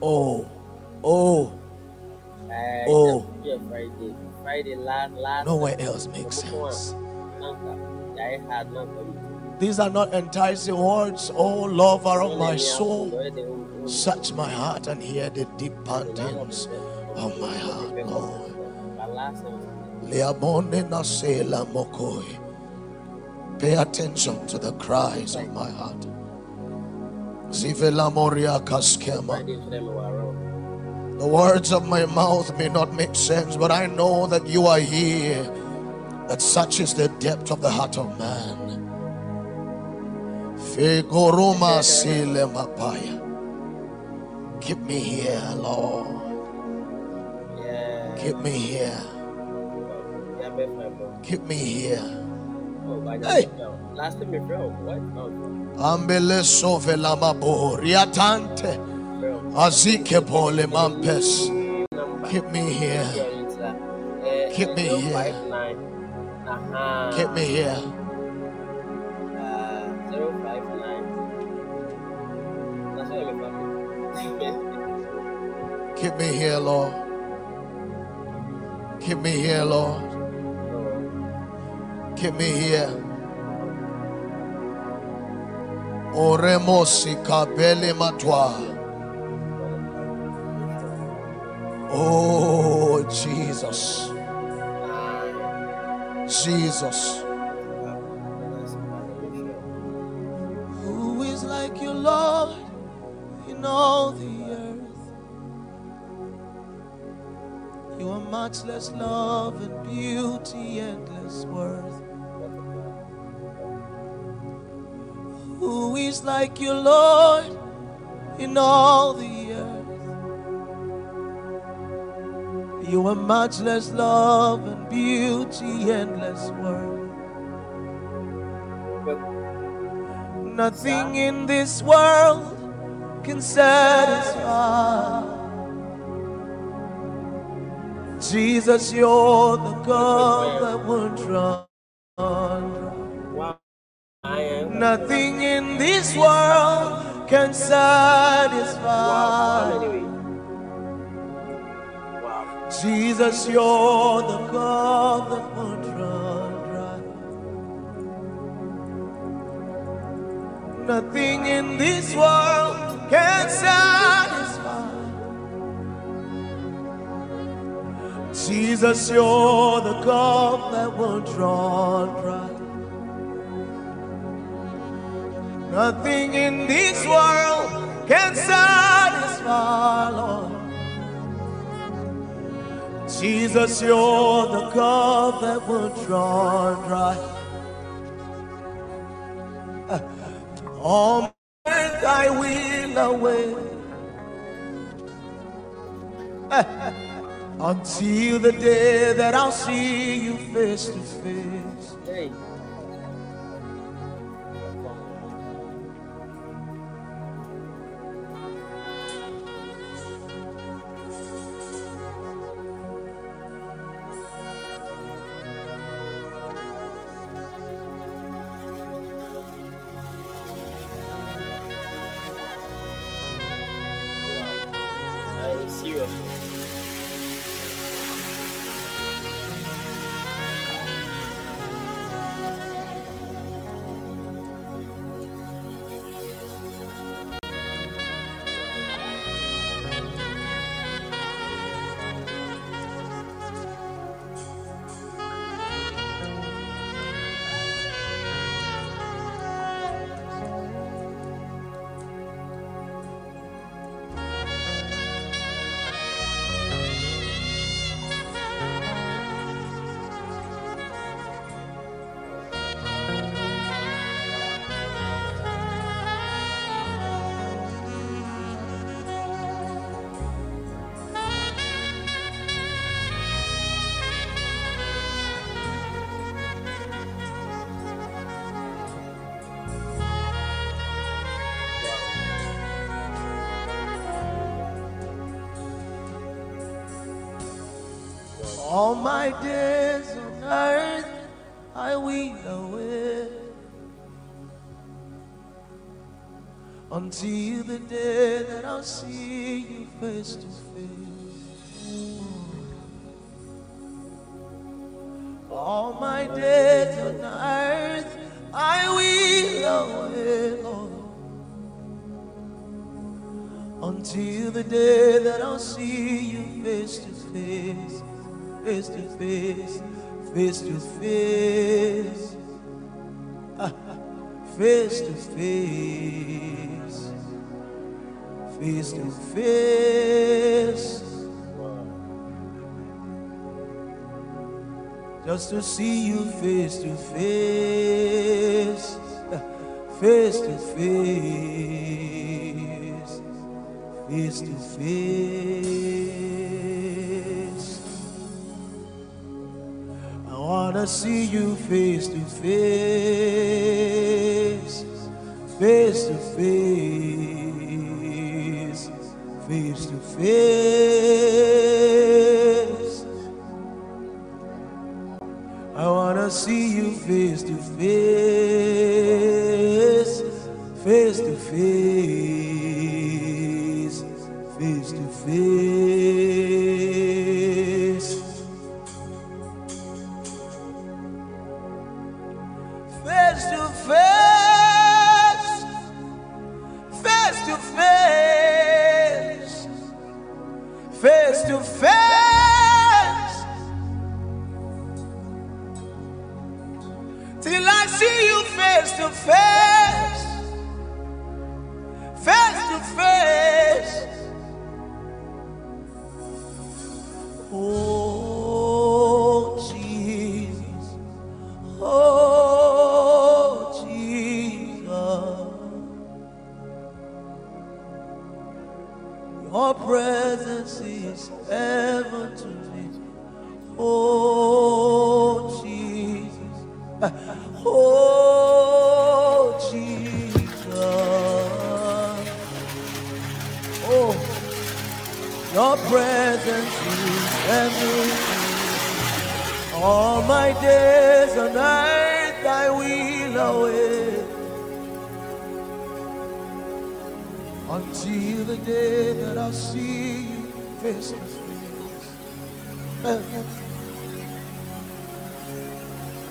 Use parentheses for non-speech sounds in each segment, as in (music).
Oh, oh, Uh, Oh. yeah, Friday. Friday nowhere else makes sense. Nanka. I had Nanka. These are not enticing words. Oh, lover of my soul, search my heart and hear the deep pantings of my heart, Lord. Leamone nasela mokoi. Pay attention to the cries of my heart. Zivela moria kaskema. The words of my mouth may not make sense, but I know that you are here. That such is the depth of the heart of man. Keep me here, Lord. Keep me here. Yeah, bet my bro. Keep me here. Oh, Hey. Way, Last time, bro. What? Ambele sovela mabo riatante. Azike pole mampes. Keep me here. Uh, Keep me here. Nine. Uh-huh. Keep me here. Zero five nine. That's what (laughs) I'm Keep me here, Lord. Keep me here, Lord. Keep me here. Oremosi kabele matwa. Oh, Jesus. Jesus. Who is like you, Lord, in all the earth? You are matchless love and beauty, endless worth. Who is like you, Lord, in all the earth? You are matchless love and beauty, endless worth. But nothing in this world can satisfy. Jesus, you're the God that won't run. Wow. I am. Nothing in this world can Wow. satisfy. Anyway. Wow. Jesus, you're the God that won't run dry. Nothing in this world can satisfy. Jesus, you're the God that won't run dry. Nothing in this world can satisfy, Lord. Jesus, you're the cup that won't run dry. On earth I will away (laughs) until the day that I'll see you face to face. Hey. My days on earth I will away until the day that I'll see you face to face, to face, (laughs) face to face, face to face. just to see you face to face, (laughs) face to face, face to face. Wanna see you face to face, face to face, face to face. I wanna see you face to face,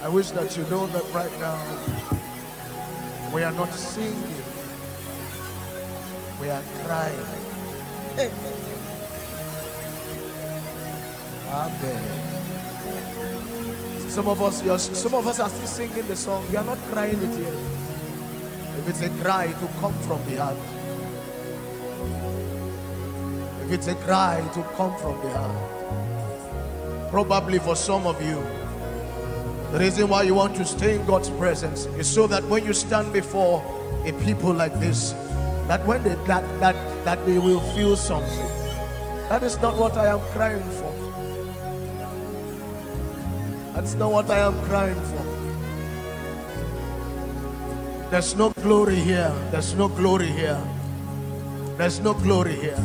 I wish that you know that right now we are not singing, we are crying. Amen. Some of us, you're- some of us are still singing the song. We are not crying it yet. If it's a cry, it will come from the heart. If it's a cry, it will come from the heart. Probably for some of you, the reason why you want to stay in God's presence is so that when you stand before a people like this, that when they that that that they will feel something. That is not what I am crying for. That's not what I am crying for. There's no glory here. There's no glory here. There's no glory here.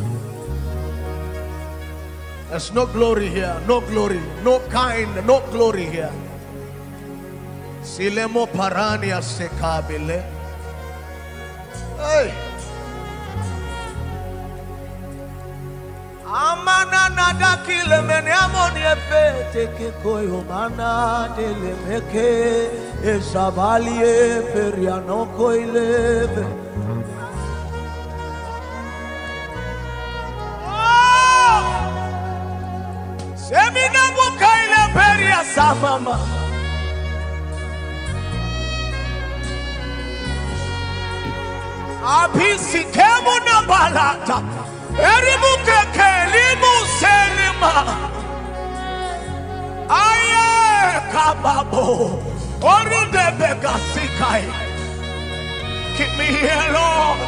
There's no glory here. No glory. No kind. No glory here. Silemo parania sekabile. Hey. Amana nada kile mene amoni efe teke koyo mana dele meke esabali e periano koileve. Peria samama. Apisikemu na balata. Erimu keke limu selima. Aye kababo. Orude begasikai. Keep me here, Lord.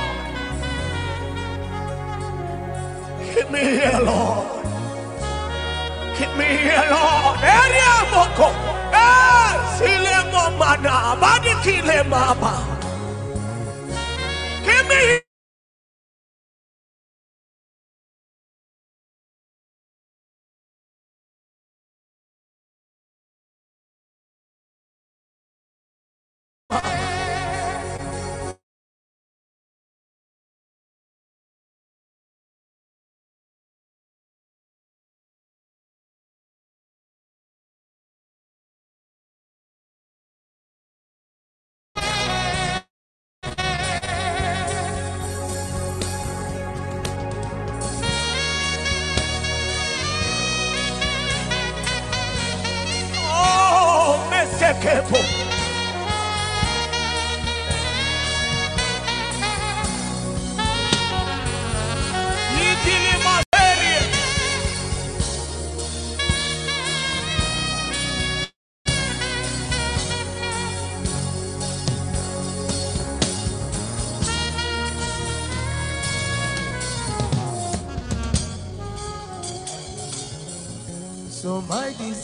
Keep me here, Lord. Keep me here, Lord. Area moko. Eh, sile mo mana. Badi kile mama.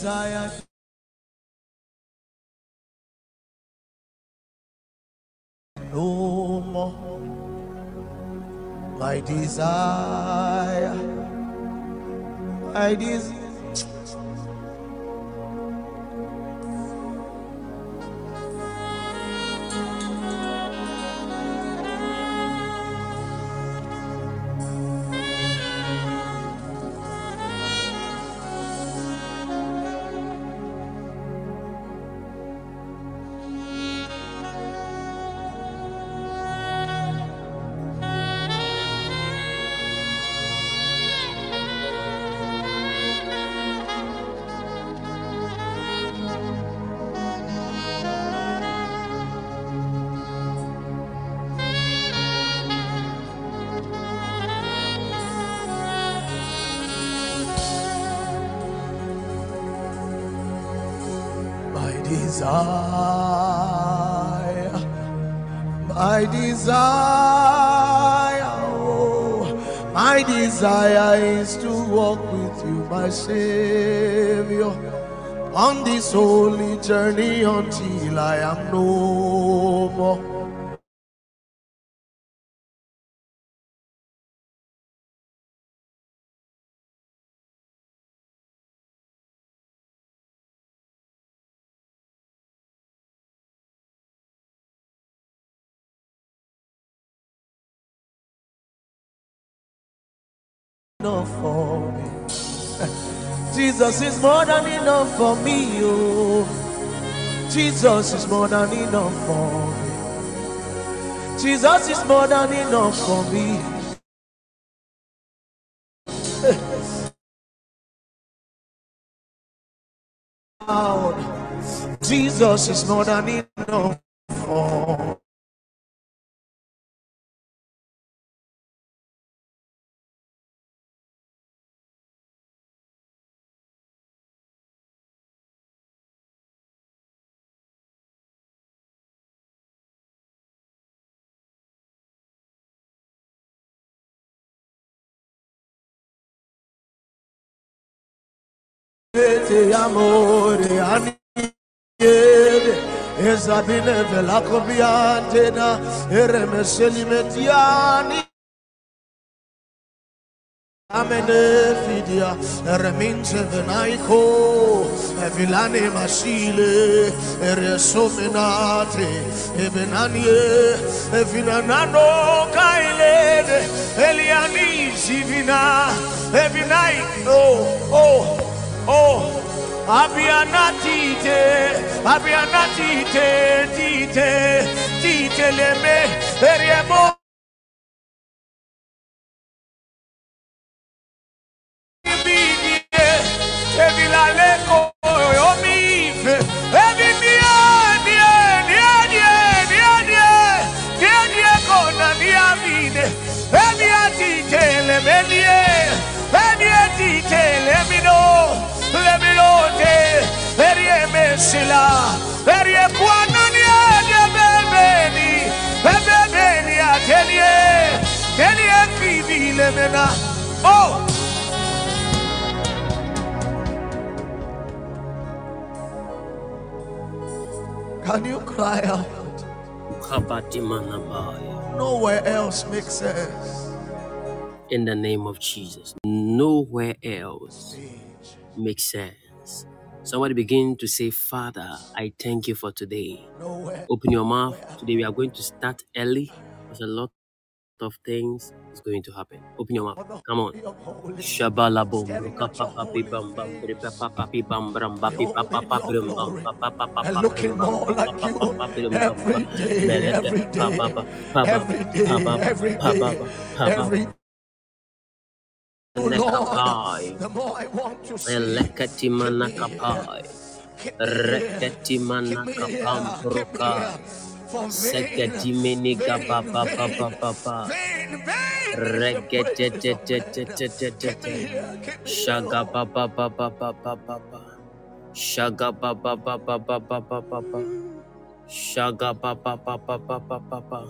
Desire no more. My desire, my desire. Desire, my desire, oh, my desire is to walk with you, my Savior, on this holy journey until I am no more. Enough for me. (laughs) Jesus is more than enough for me, oh. Jesus is more than enough for me. Jesus is more than enough for me. (laughs) Jesus is more than enough for Te amore aniede Esabine vela cobiante da Eremeseli metiani Amene fidia Reminze venaiko Evilane masile Eresomenate Ebenanie Evinanano kailede Eliani sivina Evinai Oh oh Oh, Abiana dite, Abiana dite, dite, dite le me, eriamo. Evi la leco, o mi fe, evi mi adie, di adie, di adie, di adie con la mia vide, evi a dite le me, Erie mesila Erie kwana ni Erie bebeni Bebeni atelie Elie kivi lemena Oh Can you cry out? Nowhere else makes sense. In the name of Jesus. Nowhere else makes sense. Somebody begin to say, Father, I thank you for today. Open your mouth. Today we are going to start early. There's a lot of things is going to happen. Open your mouth. Come on. Shabala bom, papi bam bam, papi bam bram, papi papa bram bam, And looking more like you every day, every day, every day, every day, every day. Oh Lord, the more I want to see, Elekati manakapai, rekati manakapam proka, sekati miniga baba baba baba, regete te te te te te te te, shaga baba baba baba, shaga baba baba baba baba, shaga baba baba baba baba,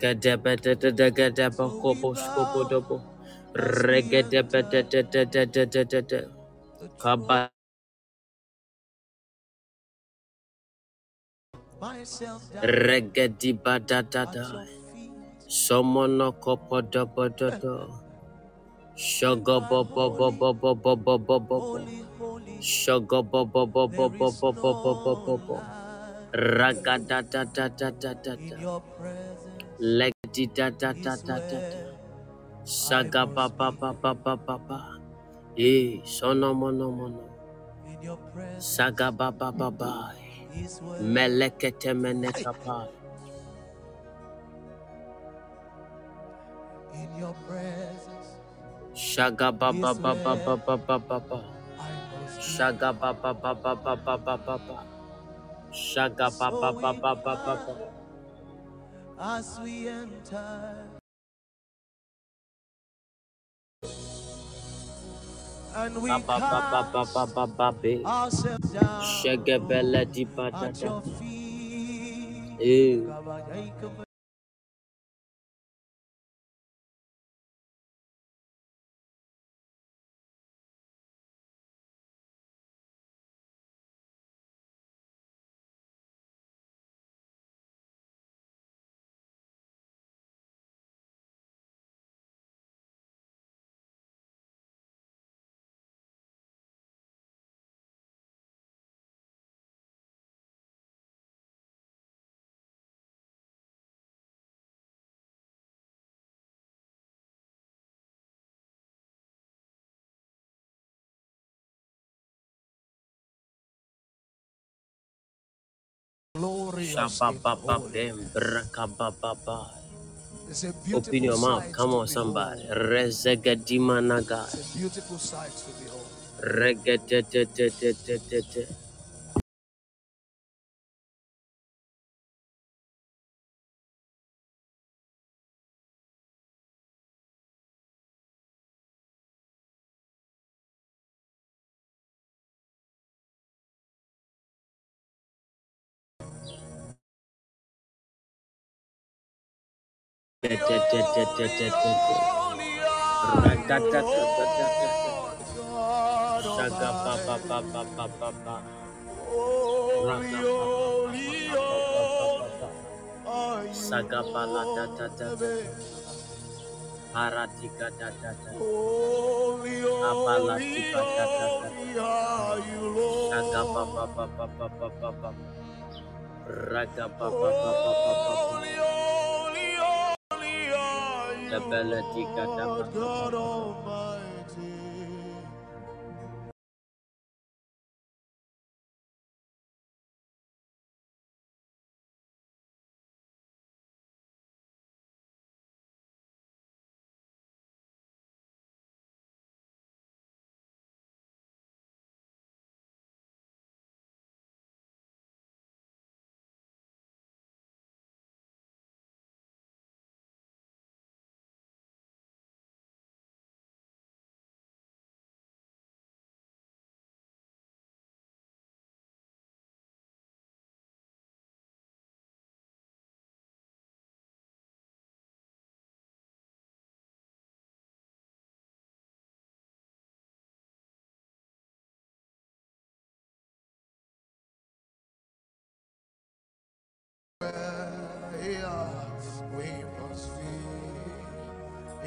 gadebe de de de gadebe kobo skobo dobo. Regedebedededededede. Kaba myself down regedi at badadada. your feet. Somono kopodobododo. Shogo bo bo bo bo bo bo bo bo bo bo. Holy, Saga ba ba ba ba ba ba ba. Eh, sono mono mono. Saga ba ba ba ba. Melekete menekapa. Shaga ba ba ba ba ba ba ba ba ba. Ba ba ba ba ba ba ba ba ba ba ba ba ba ba ba. as we enter, and we cast ourselves down at your feet. It's Open your mouth. Come on, somebody. It's a beautiful sight to behold. Sagabala da da da da Paratika da da da Abala tipa da da da Sagababa ba ba ba ba ba ba Ragababa ba ba ba ba ba God Almighty, God Almighty.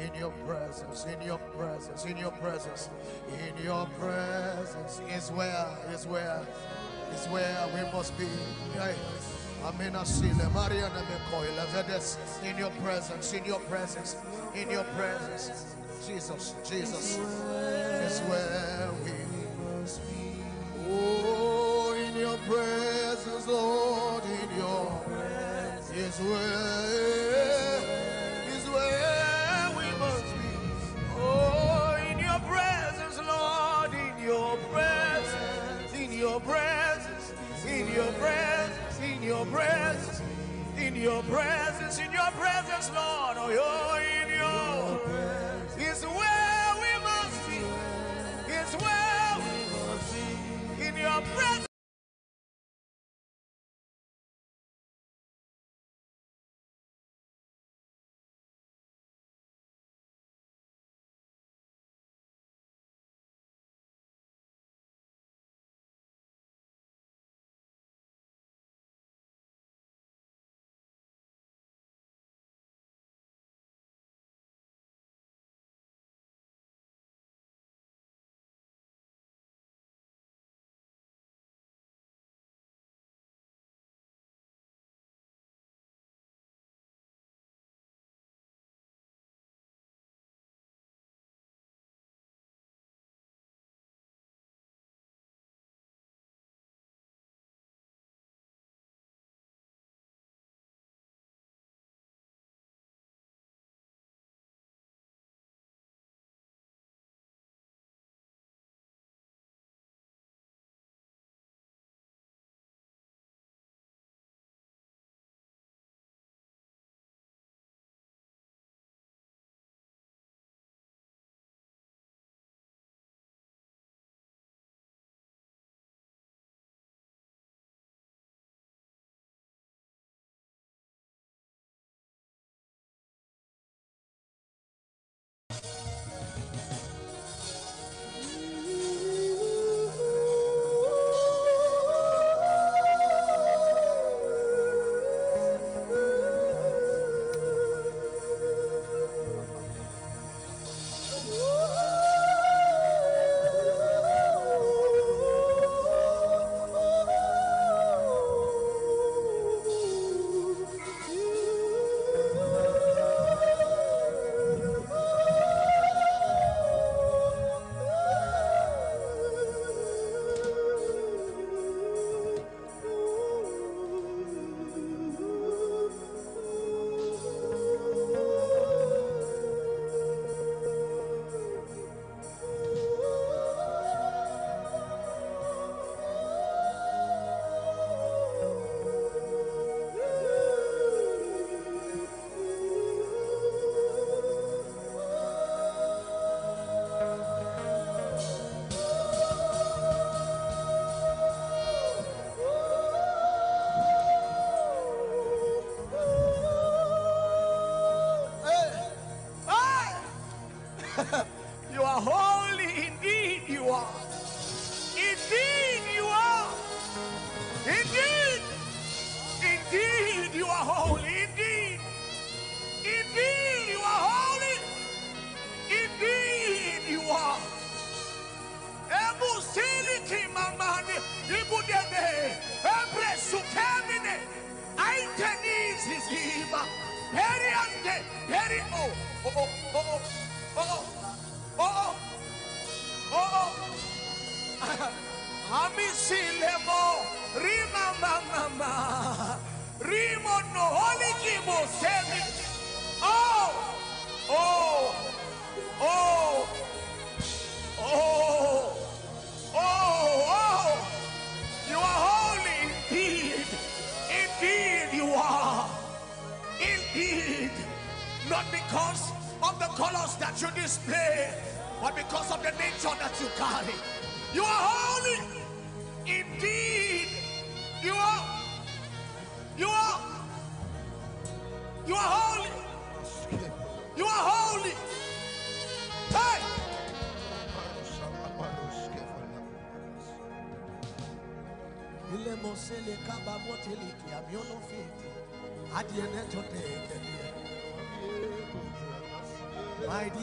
In your presence, in your presence, in your presence, in your presence is where, is where, is where we must be. Amina Sile, Mariana Mekoila, Vedes, in your presence, in your presence, in your presence. Jesus, Jesus is where we must be. Oh, in your presence, Lord, in your presence is where your presence, in your presence, in your presence, Lord. Oh, you're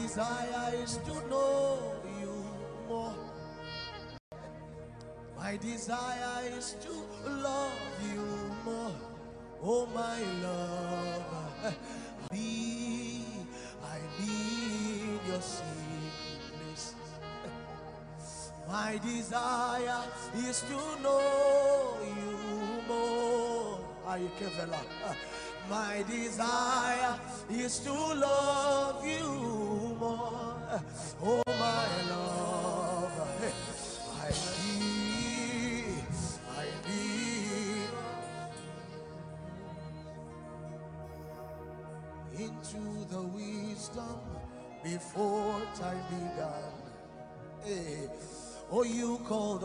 desire is to know you more. My desire is to love you more. Oh my love, be I need your secret. My desire is to know you more. Are you Kevela? My desire is to love you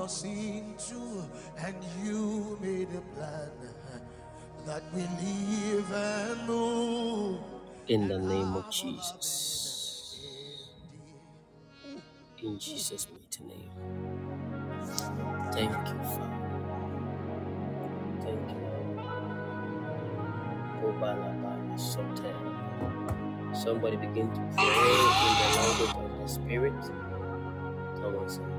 us into, and you made a plan that we live and move. In the name of Jesus. In Jesus' mighty name. Thank you, Father. Thank you, Lord. Kobalabala sote. Somebody begin to pray in the language of the Spirit. Come on, somebody.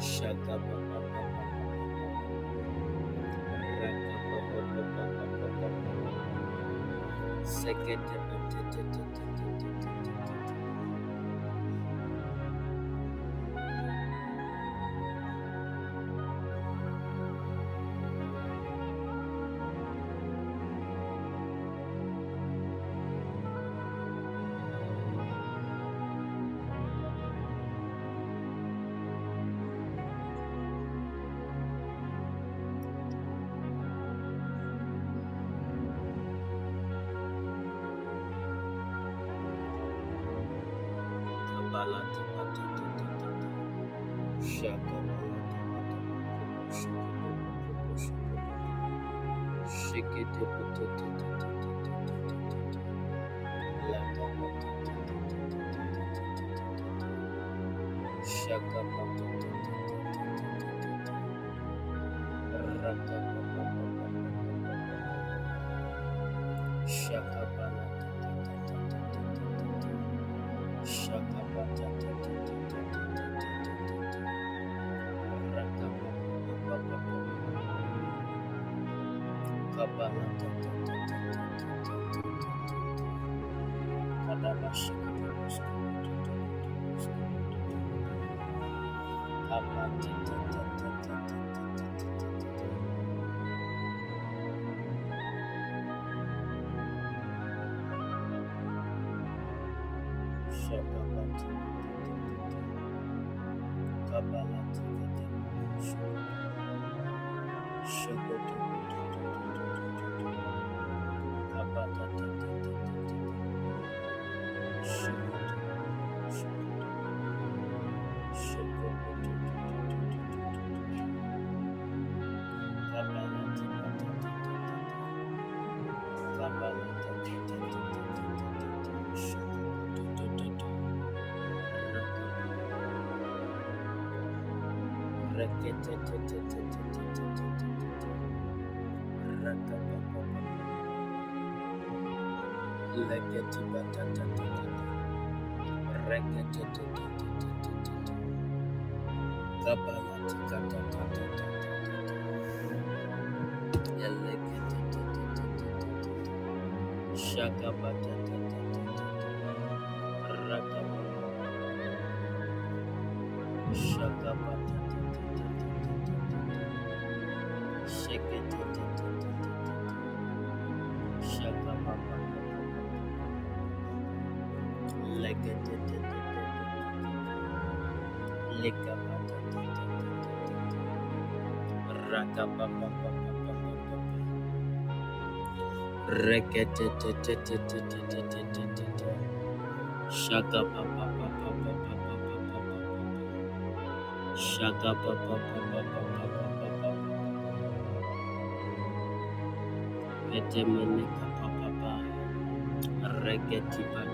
Shut up. second. Shaka Kabbalah, Kabbalah, Kabbalah, Shaka batata Shaka papa papa papa papa papa Shaka papa papa papa papa papa Etemenika papa papa Regeti papa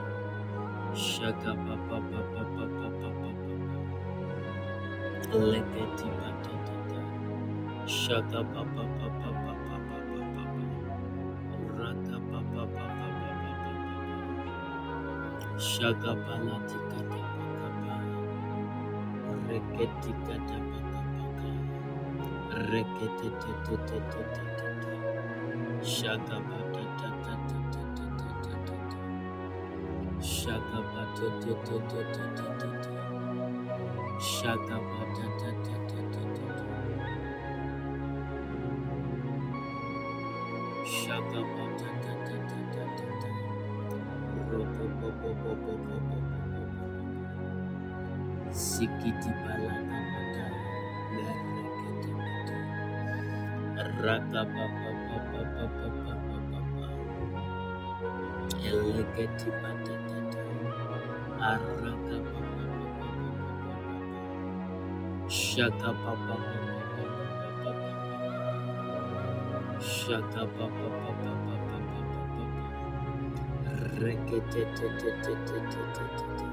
Shaka papa Keti mana kapapa Shaketi patata Legete Shaka papa Rekete Shaka pata Rekete Shaka papa papa papa papa Legeti patata Shaka papa papa papa papa Raka papa papa papa Shaka palati kata papa Reketi kata papa Rekete Shaka pata tata Sikiti balaka pata Merekete pata Raka papa papa papa papa papa Eleketi pata Shaka papa Shaka papa papa papa papa Rekete te te te te te te te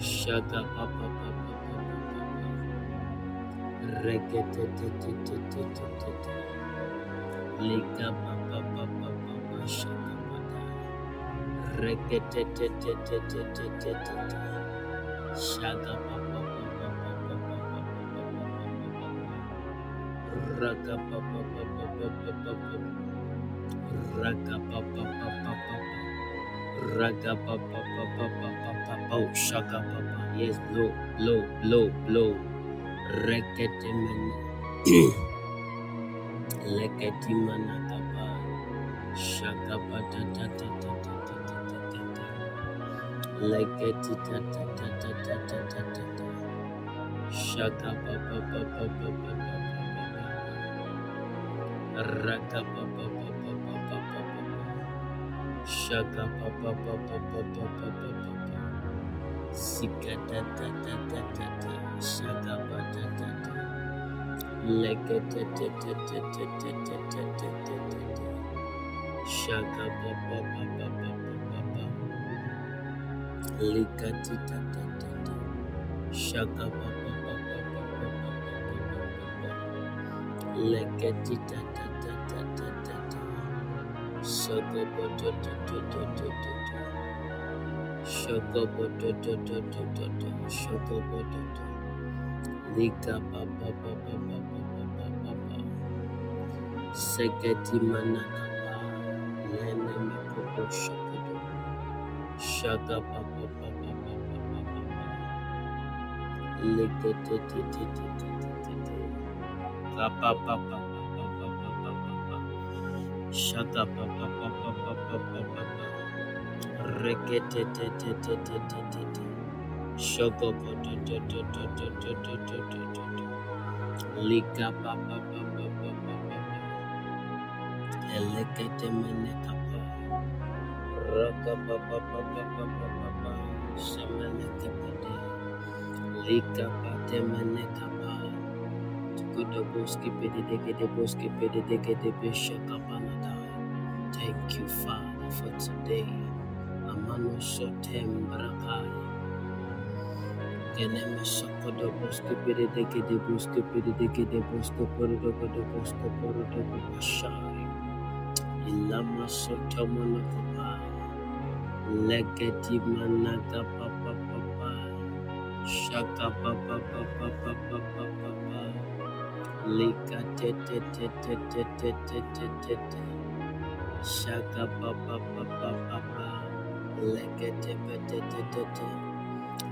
Shaka papa papa papa Rekete te te te te te te te Lika papa Shaka papa Yes, blow blow blow blow. Reketemene. Leketimana kapa. Shaka pata. Leketi ta ta ta ta ta ta ta ta ta. Shaka pa pa pa pa pa pa pa pa pa pa. Raga pa pa pa pa pa pa pa pa pa. Shaka pa pa pa pa pa pa pa pa pa pa. Sika ta ta ta ta ta ta. Shaka pa ta ta ta. Te te te te te te te te te te te. Shaka pa pa pa pa pa. Lika ti ta ta ta ta. Shaka ta ta ta ta ta ta ta. Shaka pa ta ta ta ta ta ta ta. Shaka ta ta ta ta ta ta. Shaka pa ta ta. Lika pa pa pa pa pa pa pa pa pa pa. Seketi manaka pa. Lene me popo te te te te te te te te. Lika. Eleke te mene Thank you, Father, for today. Amanosotembrakai. Kenemesokodoboskipedidegedebuskipedidegedebuskoporodogodoboskoporodogoboshai. Ilamasotomonokapa. Legeti manaka pa pa pa pa. Shaka pa pa pa pa pa pa pa pa pa. Lika te te te te te te te te te te. Shaka pa pa pa pa pa pa. Legete pe te te te te.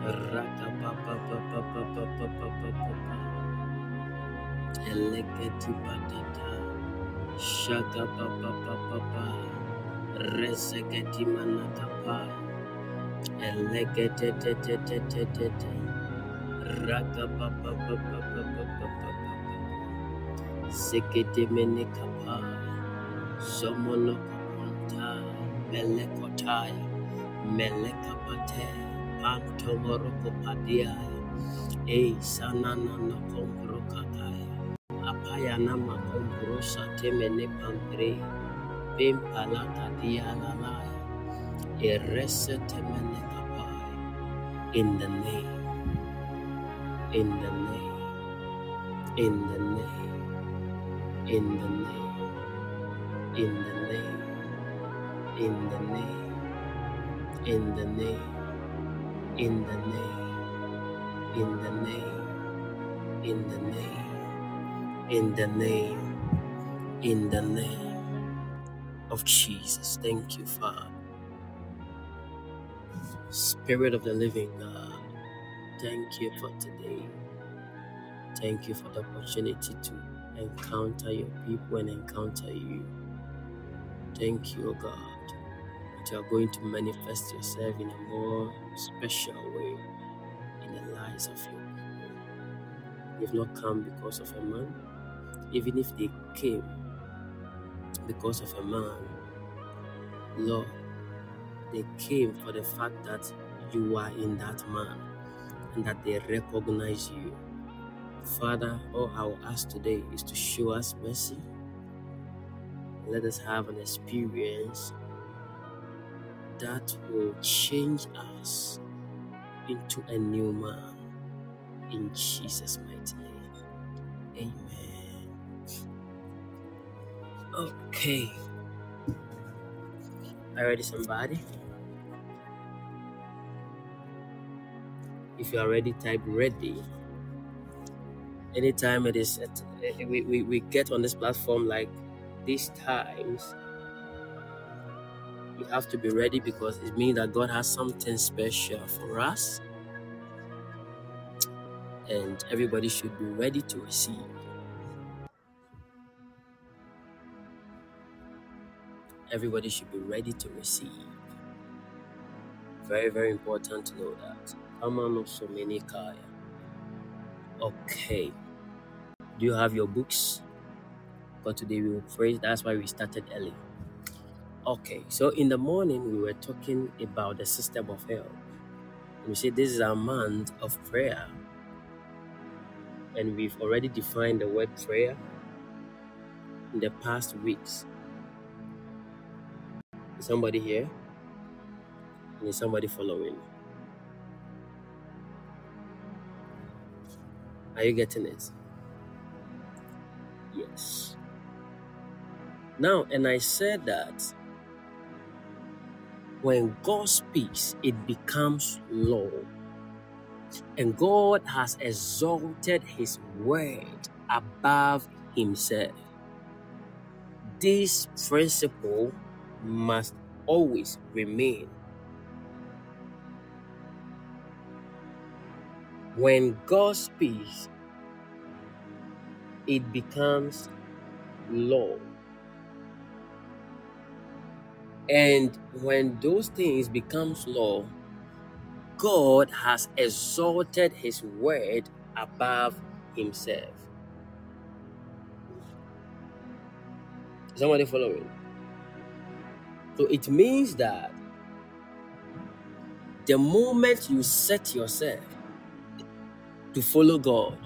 Raka pa pa pa pa pa pa pa pa pa pa pa. Elegeti patata. Shaka pa pa pa pa pa. Resegeti manaka pa. Elegete te te te te te te. Raka pa pa pa pa pa pa pa pa pa pa. Sekete mene kapa. Somono kaponta. Mele kotaya. Mele kapate. Pantomoro kopadia. Ei sanana na kompro kakaya. Apaya na makompro satemene pampre. Pimpala kadia lalaya. Erese temene kapaya. In the name, in the name, in the name, in the name, in the name, in the name, in the name, in the name, in the name, in the name, in the name, in the name of Jesus. Thank you, Father. Spirit of the living God, thank you for today. Thank you for the opportunity to encounter your people and encounter you. Thank you, O God, that you are going to manifest yourself in a more special way in the lives of your people. They've not come because of a man, even if they came because of a man, Lord, they came for the fact that you are in that man and that they recognize you. Father, all I will ask today is to show us mercy. Let us have an experience that will change us into a new man. In Jesus' mighty name. Amen. Okay. Are you ready, somebody? If you are ready, type ready. Anytime it is, at, eh, we, we, we get on this platform like these times, We have to be ready because it means that God has something special for us. And everybody should be ready to receive. Everybody should be ready to receive. Very, very important to know that. Okay. Do you have your books? But today we will pray. That's why we started early. Okay, so in the morning we were talking about the system of help. We said this is a month of prayer. And we've already defined the word prayer in the past weeks. Is somebody here? And is somebody following? Are you getting it? Yes. Now, and I said that when God speaks, it becomes law. And God has exalted His word above Himself. This principle must always remain. When God speaks, it becomes law. And when those things becomes law, God has exalted his word above himself. Somebody following? So it means that the moment you set yourself to follow God,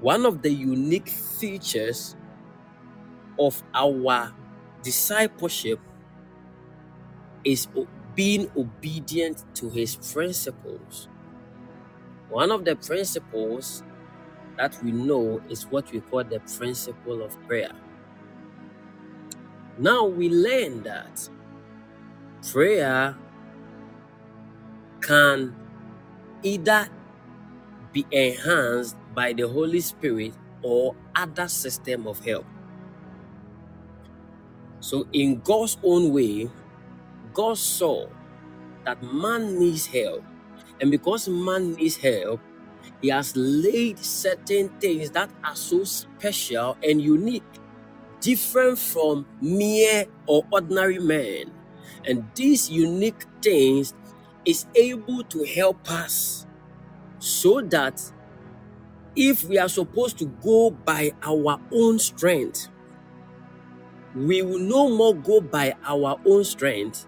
one of the unique features of our discipleship is being obedient to his principles. One of the principles that we know is what we call the principle of prayer. Now we learn that prayer can either be enhanced by the Holy Spirit or other system of help. So, in God's own way, God saw that man needs help. And because man needs help, he has laid certain things that are so special and unique, different from mere or ordinary men. And these unique things is able to help us so that if we are supposed to go by our own strength, we will no more go by our own strength,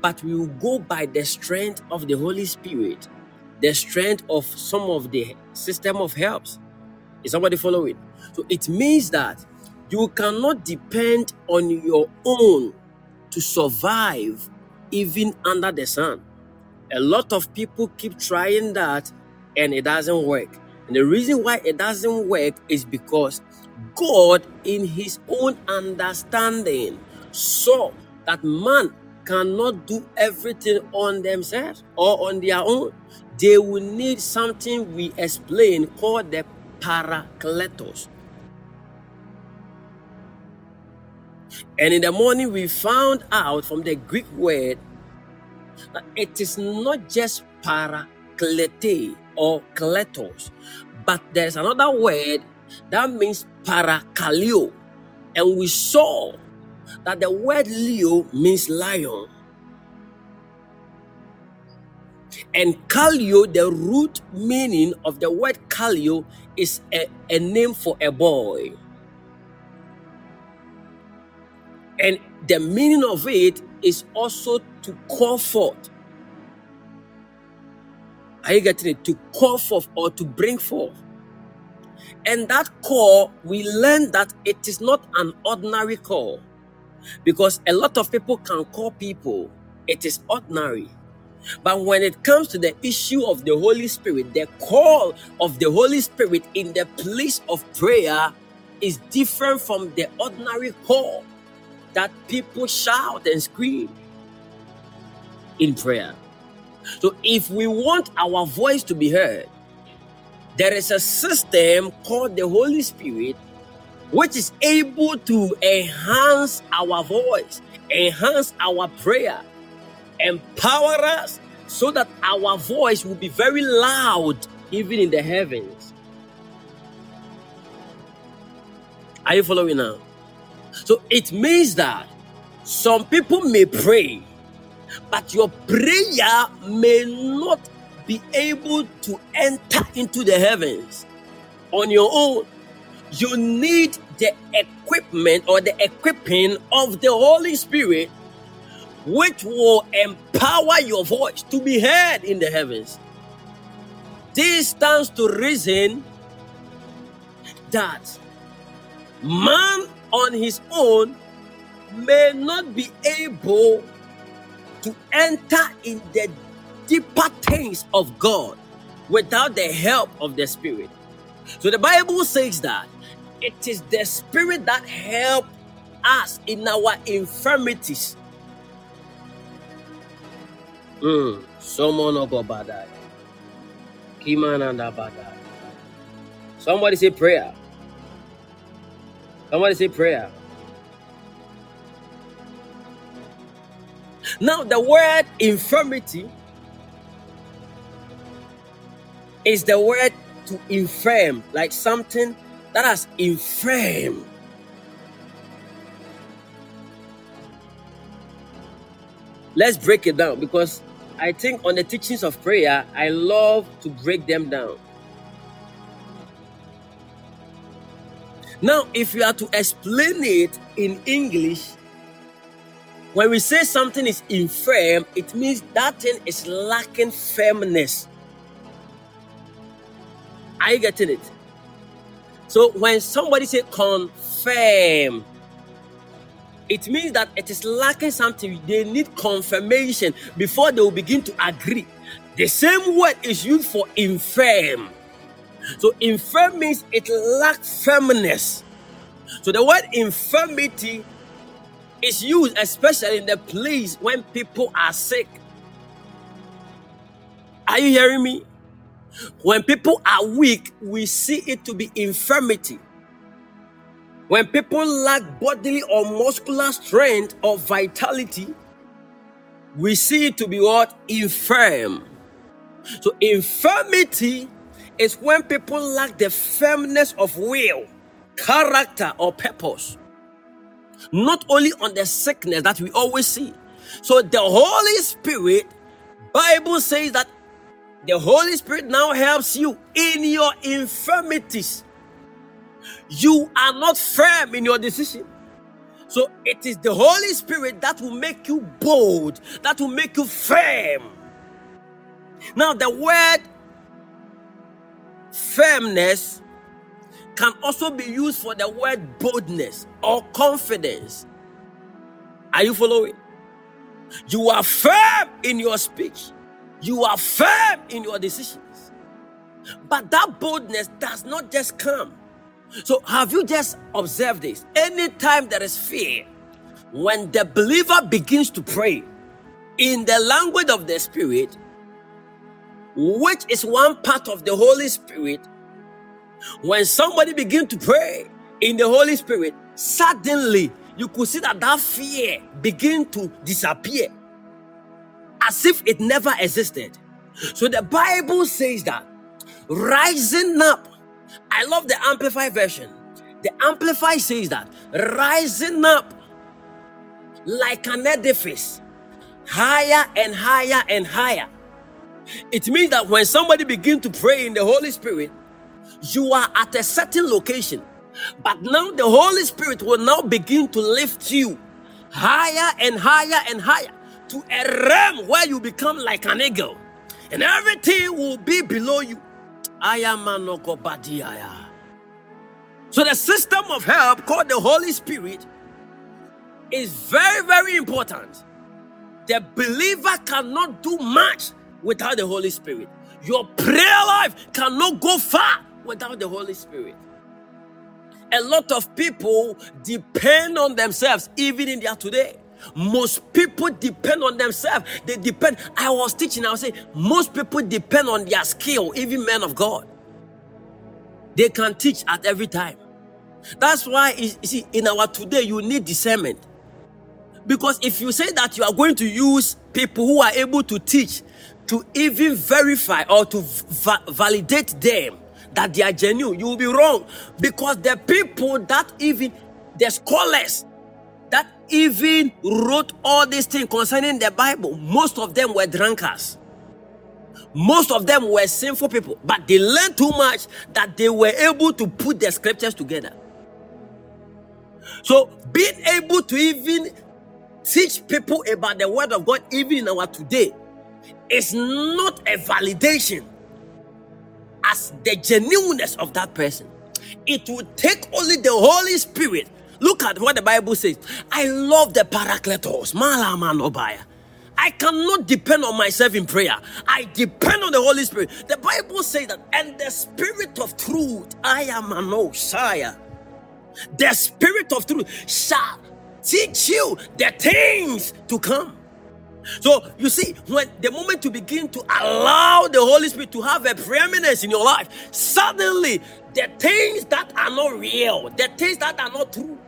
but we will go by the strength of the Holy Spirit, the strength of some of the system of helps. Is somebody following? So it means that you cannot depend on your own to survive even under the sun. A lot of people keep trying that and it doesn't work. And the reason why it doesn't work is because God, in His own understanding, saw that man cannot do everything on themselves or on their own. They will need something we explain called the parakletos. And in the morning, we found out from the Greek word that it is not just paraklete or kletos, but there's another word that means parakaleo. And we saw that the word Leo means lion. And Kalio, the root meaning of the word Kalio is a, a name for a boy. And the meaning of it is also to call forth. Are you getting it? To call forth or to bring forth. And that call, we learn that it is not an ordinary call. Because a lot of people can call people, it is ordinary. But when it comes to the issue of the Holy Spirit, the call of the Holy Spirit in the place of prayer is different from the ordinary call that people shout and scream in prayer. So, if we want our voice to be heard, there is a system called the Holy Spirit which is able to enhance our voice enhance our prayer, empower us so that our voice will be very loud even in the heavens. Are you following now? So it means that some people may pray, but your prayer may not be able to enter into the heavens on your own. You need the equipment or the equipping of the Holy Spirit, which will empower your voice to be heard in the heavens. This stands to reason that man on his own may not be able to enter in the deeper things of God without the help of the Spirit. So the Bible says that it is the Spirit that helps us in our infirmities. Mm. Somebody say prayer. Somebody say prayer. Now, the word infirmity is the word to infirm, like something that has infirm. Let's break it down because I think on the teachings of prayer, I love to break them down. Now, if you are to explain it in English, when we say something is infirm, it means that thing is lacking firmness. Are you getting it? So when somebody say confirm, it means that it is lacking something. They need confirmation before they will begin to agree. The same word is used for infirm. So infirm means it lacks firmness. So the word infirmity is used especially in the place when people are sick. Are you hearing me? When people are weak, we see it to be infirmity. When people lack bodily or muscular strength or vitality, we see it to be what? Infirm. So, infirmity is when people lack the firmness of will, character, or purpose. Not only on the sickness that we always see. So the Holy Spirit, Bible says that the Holy Spirit now helps you in your infirmities. You are not firm in your decision. So it is the Holy Spirit that will make you bold, that will make you firm. Now, the word firmness can also be used for the word boldness or confidence. Are you following? You are firm in your speech, you are firm in your decisions. But that boldness does not just come. So, have you just observed this? Anytime there is fear, when the believer begins to pray in the language of the Spirit, which is one part of the Holy Spirit, when somebody begin to pray in the Holy Spirit, suddenly you could see that that fear begin to disappear as if it never existed. So the Bible says that rising up, I love the Amplified version. The Amplified says that rising up like an edifice, higher and higher and higher it means that when somebody begins to pray in the Holy Spirit, you are at a certain location. But now the Holy Spirit will now begin to lift you higher and higher and higher to a realm where you become like an eagle. And everything will be below you. I am So the system of help called the Holy Spirit is very, very important. The believer cannot do much without the Holy Spirit. Your prayer life cannot go far without the Holy Spirit. A lot of people depend on themselves, even in their today. Most people depend on themselves. They depend. I was teaching, I was saying, most people depend on their skill, even men of God. They can teach at every time. That's why, you see, in our today, you need discernment. Because if you say that you are going to use people who are able to teach to even verify or to va- validate them that they are genuine, you will be wrong. Because the people that even, the scholars that even wrote all these things concerning the Bible, most of them were drunkards. Most of them were sinful people, but they learned too much that they were able to put the scriptures together. So, being able to even teach people about the word of God, even in our today, is not a validation as the genuineness of that person. It will take only the Holy Spirit. Look at what the Bible says. I love the Paracletos. I cannot depend on myself in prayer. I depend on the Holy Spirit. The Bible says that, and the Spirit of truth, I am an Osiah. The Spirit of truth shall teach you the things to come. So you see, when the moment you begin to allow the Holy Spirit to have a preeminence in your life, suddenly the things that are not real, the things that are not true,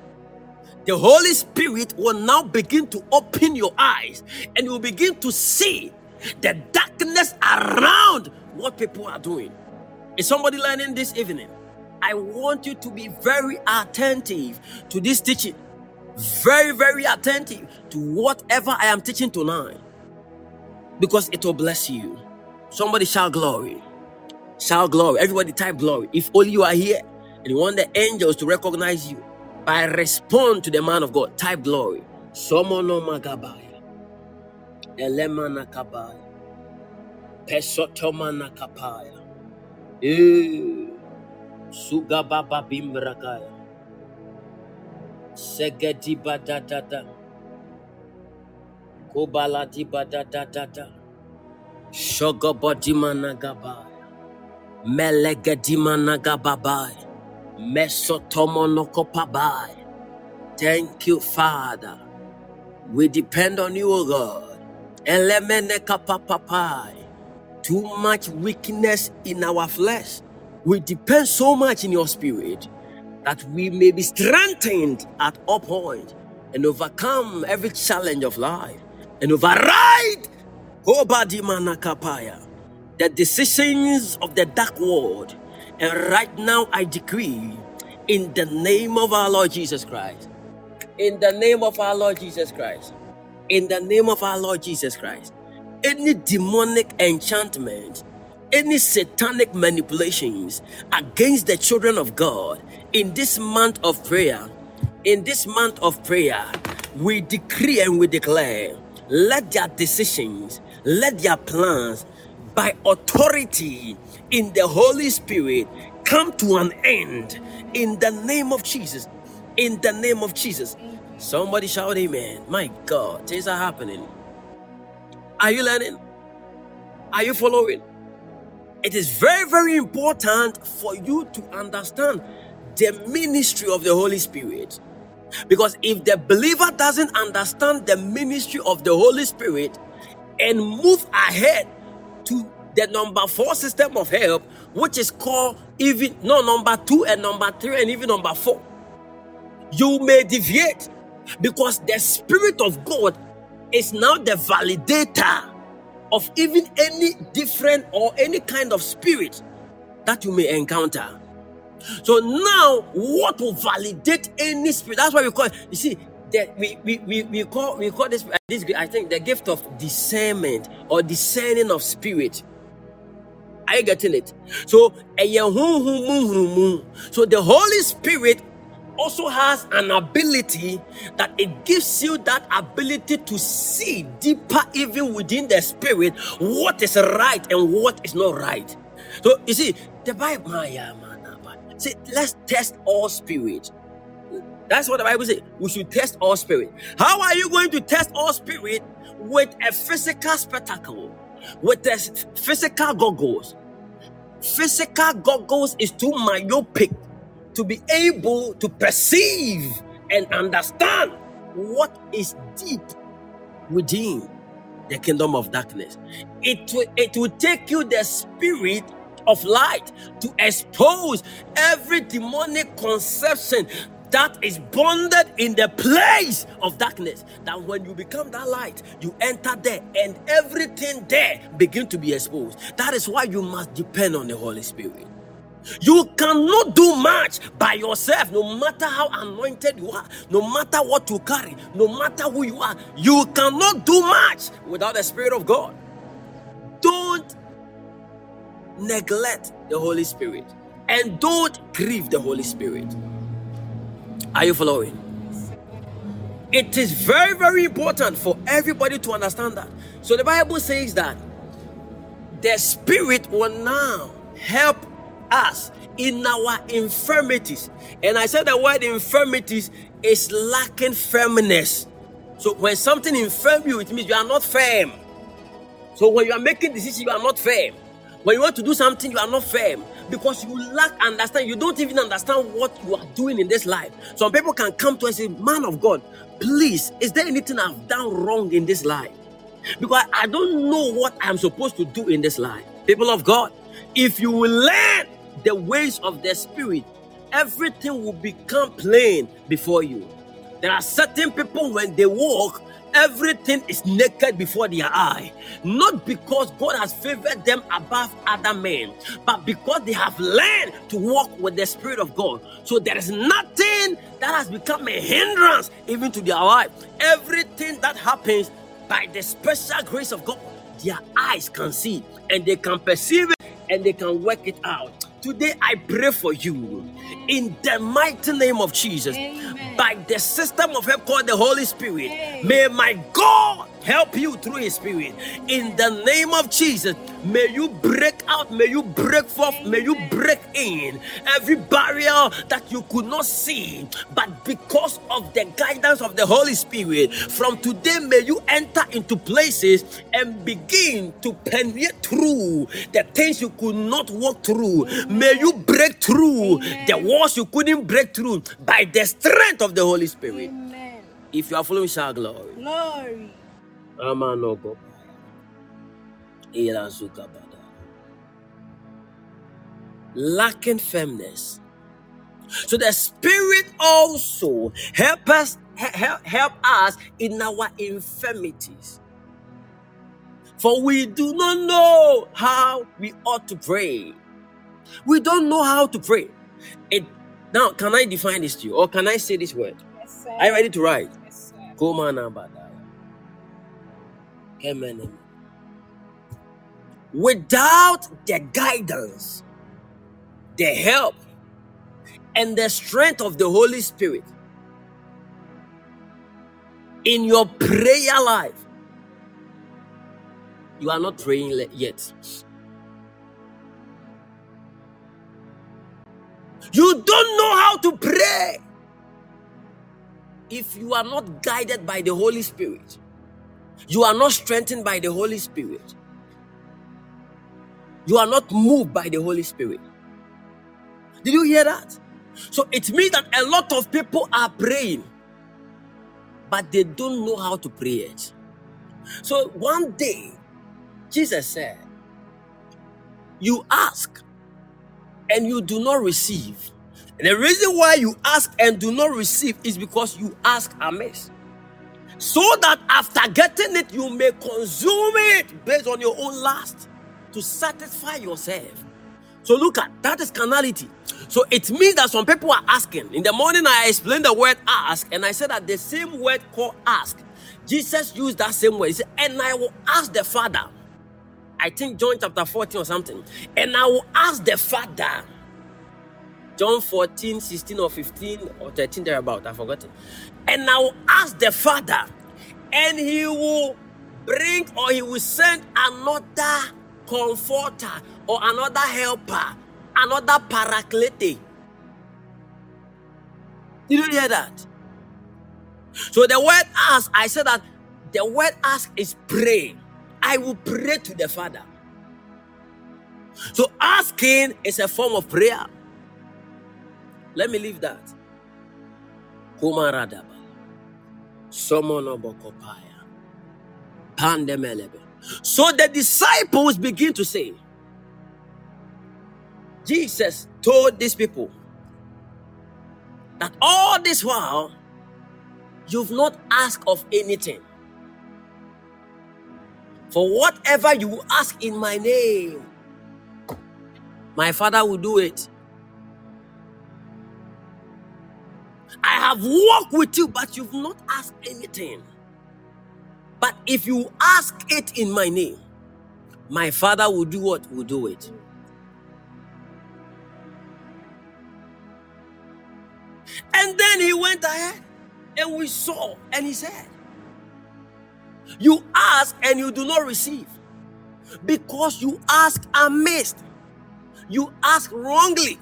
the Holy Spirit will now begin to open your eyes and you will begin to see the darkness around what people are doing. Is somebody learning this evening? I want you to be very attentive to this teaching. Very, very attentive to whatever I am teaching tonight. Because it will bless you. Somebody shout glory. Shout glory. Everybody type glory. If only you are here and you want the angels to recognize you, I respond to the man of God. Type glory. Eh. Sugababa. Segedi badadada. Kobalati badadada. Shogobodimana gabaya. Melegedimana gababaya. Mesotomonokopabai. Thank you, Father. We depend on you, O God. Elemenekapapapai. Too much weakness in our flesh. We depend so much in your spirit that we may be strengthened at all points point and overcome every challenge of life and override the decisions of the dark world. And right now I decree in the name of our Lord Jesus Christ, in the name of our Lord Jesus Christ, in the name of our Lord Jesus Christ, any demonic enchantment, any satanic manipulations against the children of God in this month of prayer, in this month of prayer, we decree and we declare let their decisions, let their plans by authority in the Holy Spirit come to an end in the name of Jesus. In the name of Jesus. Somebody shout amen. My God, things are happening. Are you learning? Are you following? It is very, very important for you to understand the ministry of the Holy Spirit. Because if the believer doesn't understand the ministry of the Holy Spirit and move ahead to the number four system of help, which is called even no number two and number three and even number four. You may deviate because the Spirit of God is now the validator of even any different or any kind of spirit that you may encounter. So now, what will validate any spirit? That's why we call it. You see, that we, we, we, we call we call this uh, this I think the gift of discernment or discerning of spirit. Are you getting it? So, so the Holy Spirit also has an ability that it gives you that ability to see deeper, even within the spirit, what is right and what is not right. So, you see, the Bible, see, let's test all spirit. That's what the Bible says. We should test all spirit. How are you going to test all spirit with a physical spectacle, with the physical goggles? Physical goggles is too myopic to be able to perceive and understand what is deep within the kingdom of darkness. It will, it will take you the spirit of light to expose every demonic conception that is bonded in the place of darkness. That when you become that light, you enter there and everything there begin to be exposed. That is why you must depend on the Holy Spirit. You cannot do much by yourself, no matter how anointed you are, no matter what you carry, no matter who you are. You cannot do much without the Spirit of God. Don't neglect the Holy Spirit and don't grieve the Holy Spirit. Are you following? It is very, very important for everybody to understand that. So the Bible says that the Spirit will now help us in our infirmities. And I said the word infirmities is lacking firmness. So when something infirm you, it means you are not firm. So when you are making decisions, you are not firm. When you want to do something, you are not firm because you lack understand. You don't even understand what you are doing in this life. Some people can come to us and say, Man of God, please, is there anything I've done wrong in this life? Because I don't know what I'm supposed to do in this life. People of God, if you will learn the ways of the Spirit, everything will become plain before you. There are certain people when they walk, everything is naked before their eye. Not because God has favored them above other men, but because they have learned to walk with the Spirit of God. So there is nothing that has become a hindrance even to their life. Everything that happens by the special grace of God, their eyes can see and they can perceive it and they can work it out. Today, I pray for you in the mighty name of Jesus Amen. by the system of help called the Holy Spirit. Amen. May my God help you through His Spirit. In the name of Jesus, may you break out, may you break forth, may you break in every barrier that you could not see, but because of the guidance of the Holy Spirit, from today, may you enter into places and begin to penetrate through the things you could not walk through. May you break through the walls you couldn't break through by the strength of the Holy Spirit. If you are following, shout glory. Glory. Amanogo. Lacking firmness. So the Spirit also help us help, help us in our infirmities. For we do not know how we ought to pray. We don't know how to pray. It now can I define this to you, or can I say this word? Yes, sir. Are you ready to write? Yes, sir. Amen. Without the guidance, the help, and the strength of the Holy Spirit in your prayer life, you are not praying yet. You don't know how to pray if you are not guided by the Holy Spirit. You are not strengthened by the Holy Spirit. You are not moved by the Holy Spirit. Did you hear that? So it means that a lot of people are praying, but they don't know how to pray it. So one day, Jesus said, You ask and you do not receive. And the reason why you ask and do not receive is because you ask amiss so that after getting it, you may consume it based on your own lust to satisfy yourself. So look at that is carnality. So it means that some people are asking. In the morning, I explained the word ask, and I said that the same word called ask. Jesus used that same word. He said, and I will ask the Father. I think John chapter 14 or something. And I will ask the Father. John 14, 16 or 15 or 13 thereabout. I forgot it and I will ask the Father, and He will bring or He will send another comforter or another helper, another paraclete. Did you hear that? So the word ask, I said that the word ask is pray. I will pray to the Father. So asking is a form of prayer. Let me leave that. Kumaradaba. So the disciples begin to say, Jesus told these people, that all this while you've not asked of anything. For whatever you ask in my name, my Father will do it. I have walked with you, but you've not asked anything. But if you ask it in my name, my Father will do what? Will do it. And then he went ahead and we saw, and he said, You ask and you do not receive because you ask amiss, you ask wrongly,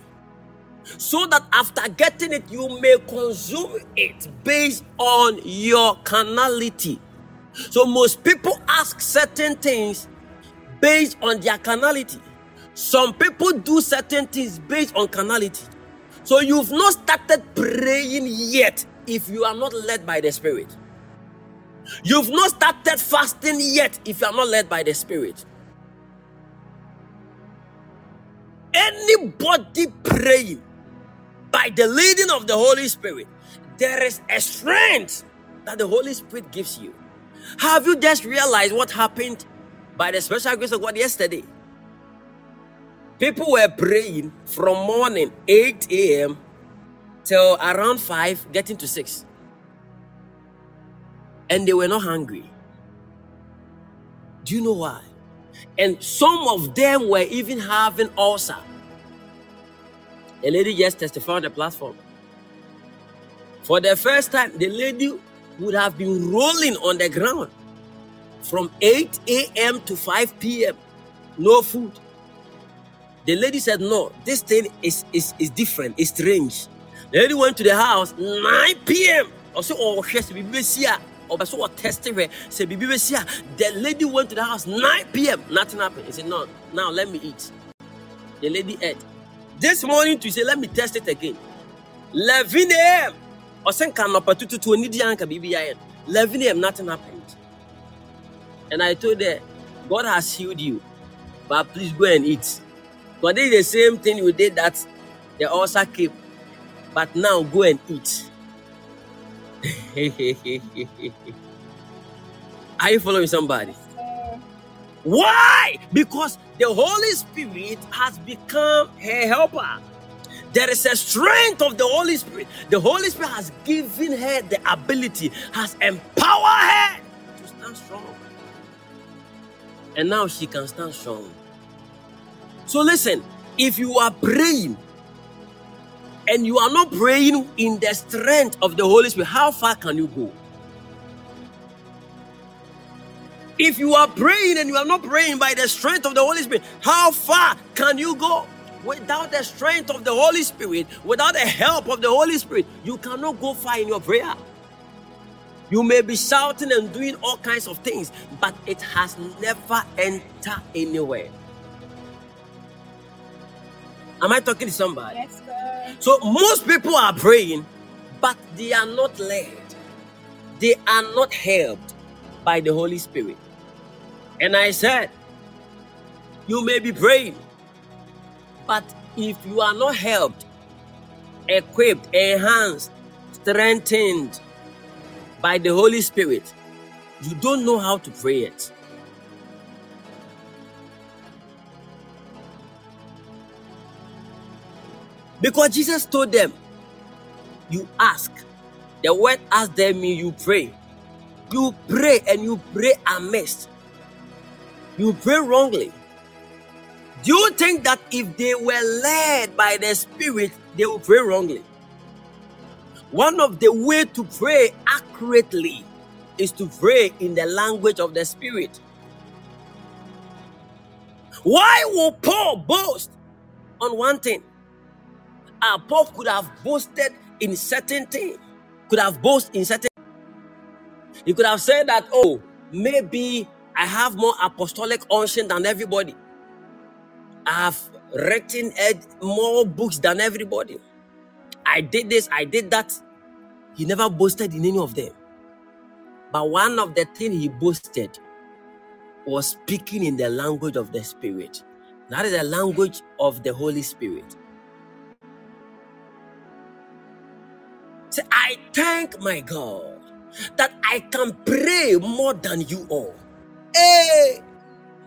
so that after getting it, you may consume it based on your carnality. So, most people ask certain things based on their carnality. Some people do certain things based on carnality. So you've not started praying yet if you are not led by the Spirit. You've not started fasting yet if you are not led by the Spirit. Anybody praying by the leading of the Holy Spirit, there is a strength that the Holy Spirit gives you. Have you just realized what happened by the special grace of God yesterday? People were praying from morning 8 a.m. till around 5, getting to 6. And they were not hungry. Do you know why? And some of them were even having ulcer. A lady just testified on the platform. For the first time, the lady would have been rolling on the ground from 8 a.m. to 5 p.m. No food. The lady said, No, this thing is, is, is different, it's strange. The lady went to the house 9 p.m. Oh, she said, or so testing her. Said, The lady went to the house 9 p.m. Nothing happened. He said, No, now let me eat. The lady ate. This morning, to say, Let me test it again. 11 a.m. Or send canapa to to to 11 a.m. Nothing happened. And I told her, God has healed you, but please go and eat. But this is the same thing you did that the ulcer came. But now go and eat. (laughs) Are you following somebody? Why? Because the Holy Spirit has become her helper. There is a strength of the Holy Spirit. The Holy Spirit has given her the ability, has empowered her to stand strong. And now she can stand strong. So listen, if you are praying and you are not praying in the strength of the Holy Spirit, how far can you go? If you are praying and you are not praying by the strength of the Holy Spirit, how far can you go? Without the strength of the Holy Spirit, without the help of the Holy Spirit, you cannot go far in your prayer. You may be shouting and doing all kinds of things, but it has never entered anywhere. Am I talking to somebody? Yes, sir. So most people are praying, but they are not led. They are not helped by the Holy Spirit. And I said, you may be praying, but if you are not helped, equipped, enhanced, strengthened by the Holy Spirit, you don't know how to pray it. Because Jesus told them, You ask. The word ask them you pray. You pray and you pray amiss. You pray wrongly. Do you think that if they were led by the Spirit, they will pray wrongly? One of the way to pray accurately is to pray in the language of the Spirit. Why will Paul boast on one thing uh, Paul could have boasted in certain things, could have boasted in certain. He could have said that, oh, maybe I have more apostolic unction than everybody. I have written eh, more books than everybody. I did this, I did that. He never boasted in any of them. But one of the things he boasted was speaking in the language of the Spirit. That is the language of the Holy Spirit. Say, I thank my God that I can pray more than you all. Hey!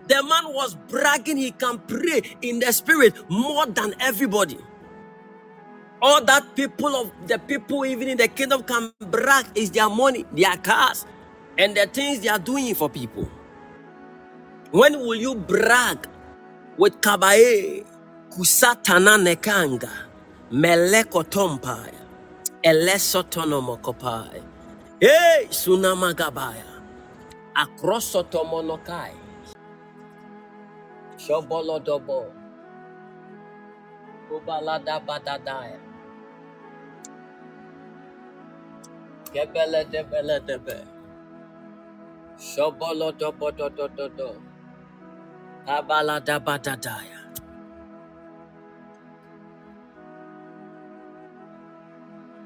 The man was bragging he can pray in the spirit more than everybody. All that people of the people even in the kingdom can brag is their money, their cars, and the things they are doing for people. When will you brag with kabaye, kusatana nekanga, meleko tompaya, elesotonomokopai, hey sunamagabaya, akrosotomonokai, shobolodobo, kubaladabadadaya, kebeledebelebe, shobolodobododododo, kabaladabadadaya.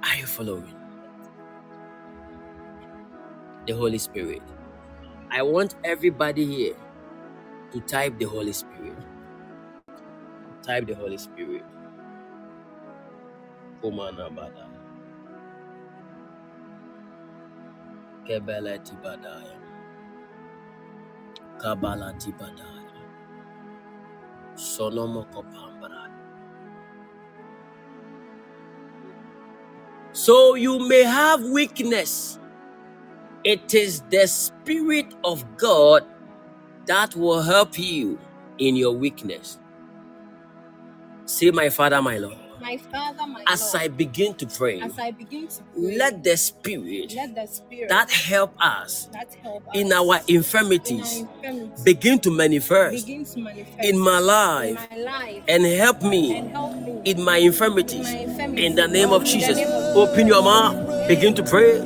Are you following? The Holy Spirit. I want everybody here to type the Holy Spirit. Type the Holy Spirit. Kopambra. So you may have weakness. It is the Spirit of God that will help you in your weakness. Say, My Father, my Lord. My Father, my As Lord, I begin to pray, as I begin to pray, let the Spirit let the Spirit that help us that help in us our in our infirmities infirmities begin to manifest begin to manifest in my in life my life and help and me help me in my in infirmities. my infirmities. In the name of Jesus, name of open your mouth, begin to pray.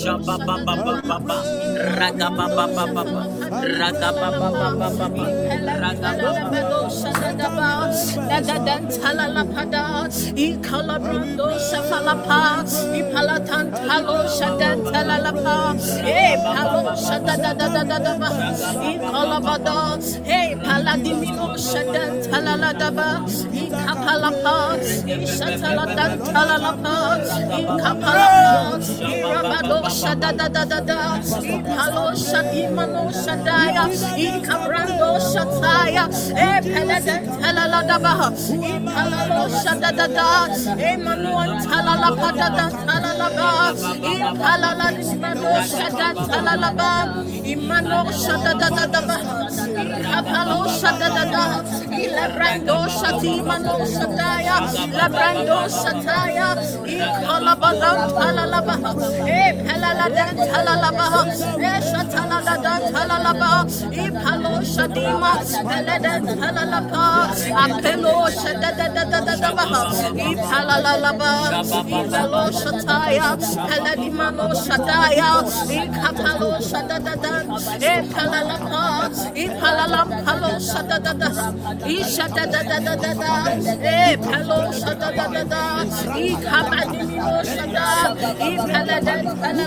E E Shataya, Peladimano Shataya, Ikapalo Shadadadan, E Palalapa, Ipalalam Palo E Shada, E Eh, da da da da da ba, Ipalimalosha da da da, Iapalosha tai, Elalosha da da da ba, Eh, Palalapa, Isha da da da da dosha da, Arada da dosha, da da da Iapalosha da da da ba, Ipalalapa, Rabado Shataya, Ikaruan Talalapa, E Palalapan Talalabado Shadada, Ikalada Talapa, Pelado Shadadadaba, Ikalabando Shadadadaba, Pelado Shadaya, Ikalamano Shadada Talalapa, E Palalapan Talalapa, E Velo Shataya, E Shadadadaba, E E E E Shadadadaba, E Salada Talalapa, E Palalapa, Palalapa, Rado Salatapa, Imanos Kabadabada, Rabadabanta Badabosa, Rados Kabadagadia. Ayamano shada da da da da da rakapapa ayakapapa rada da da da da rapada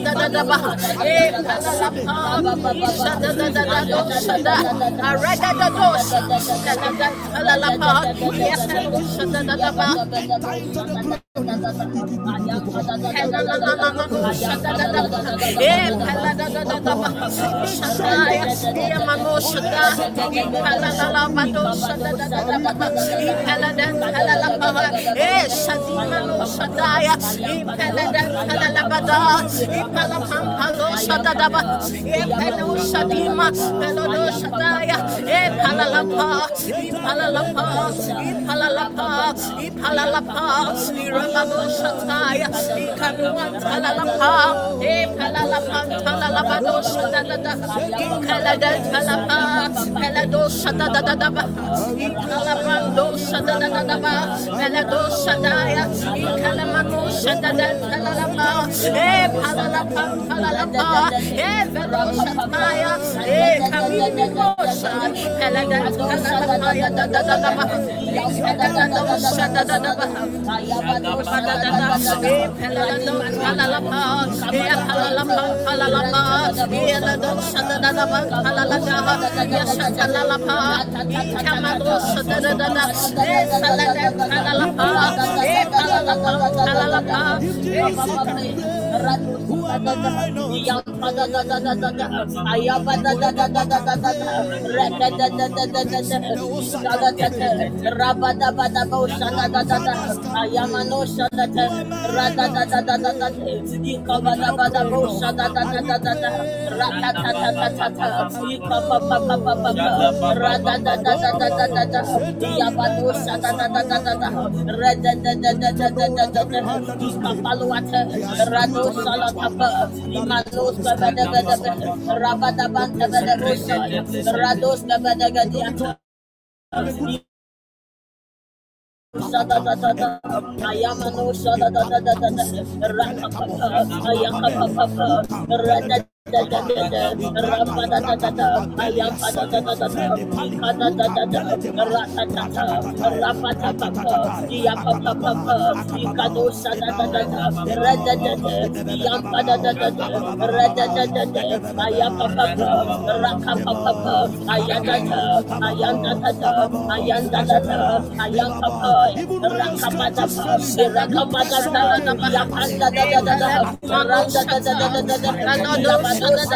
da da ayapada da da da da ikada da da da rata da da rapata papa iyapapa ikado shada da da da rada da da iyampada da da da rada da rakapata yapanda da da da da randa da da da da da da Shapalapadian Talalaba, E Palada da Baha, E Padan Talalaba, E Padan Talalaba, E Shada da Baha, E Kapalapam Palalaba, Shada Talalaba, E Do Shadaya, Pelado Shadima, Peladimano Shataya, E Kapalapa, E Kapalapa, E Kapalapa, E Kapalapa, E Palada da da da da da Baha, E Palo Shada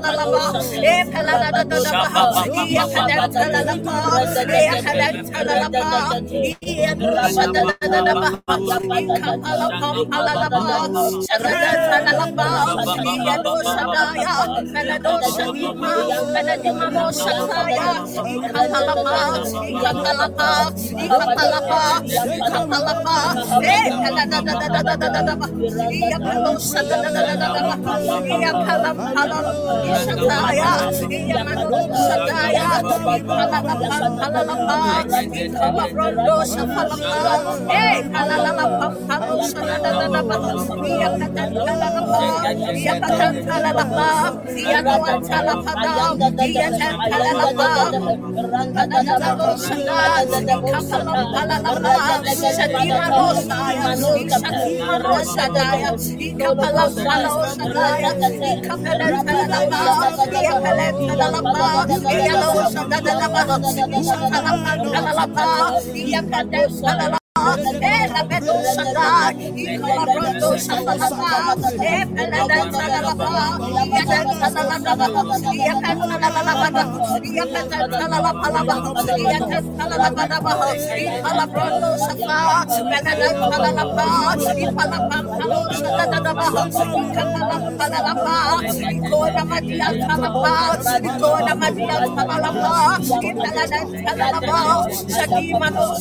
da da da da Baha, E Kapalapa, Shataya, Yamano Shataya, Palalapa, Palalapa, Kamarondo Shapalapa, Eh, Palalapa, Palo Shatadadaba, Yakatan Palalapa, Yakatan Palalapa, Yakawan Talapada, Yatan Palalapa, Palalapa, Shada, Kapalam Palalapa, Shatima Rosaya, Shatima Rosadaya, Kapalam Palo Shadaya, Kapalam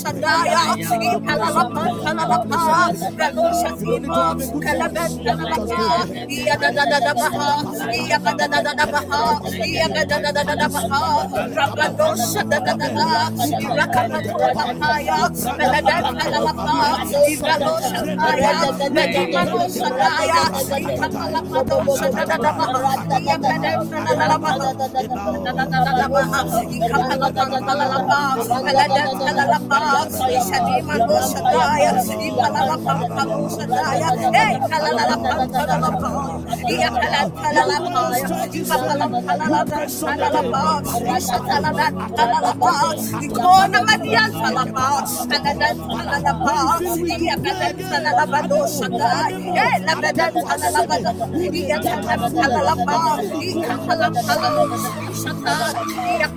Shada ya, Yapa, Yapa, Rabado Shatatadadaba, Ikapalapalapa, Shapaya, Yapede Salalaba, Hey, Shataya,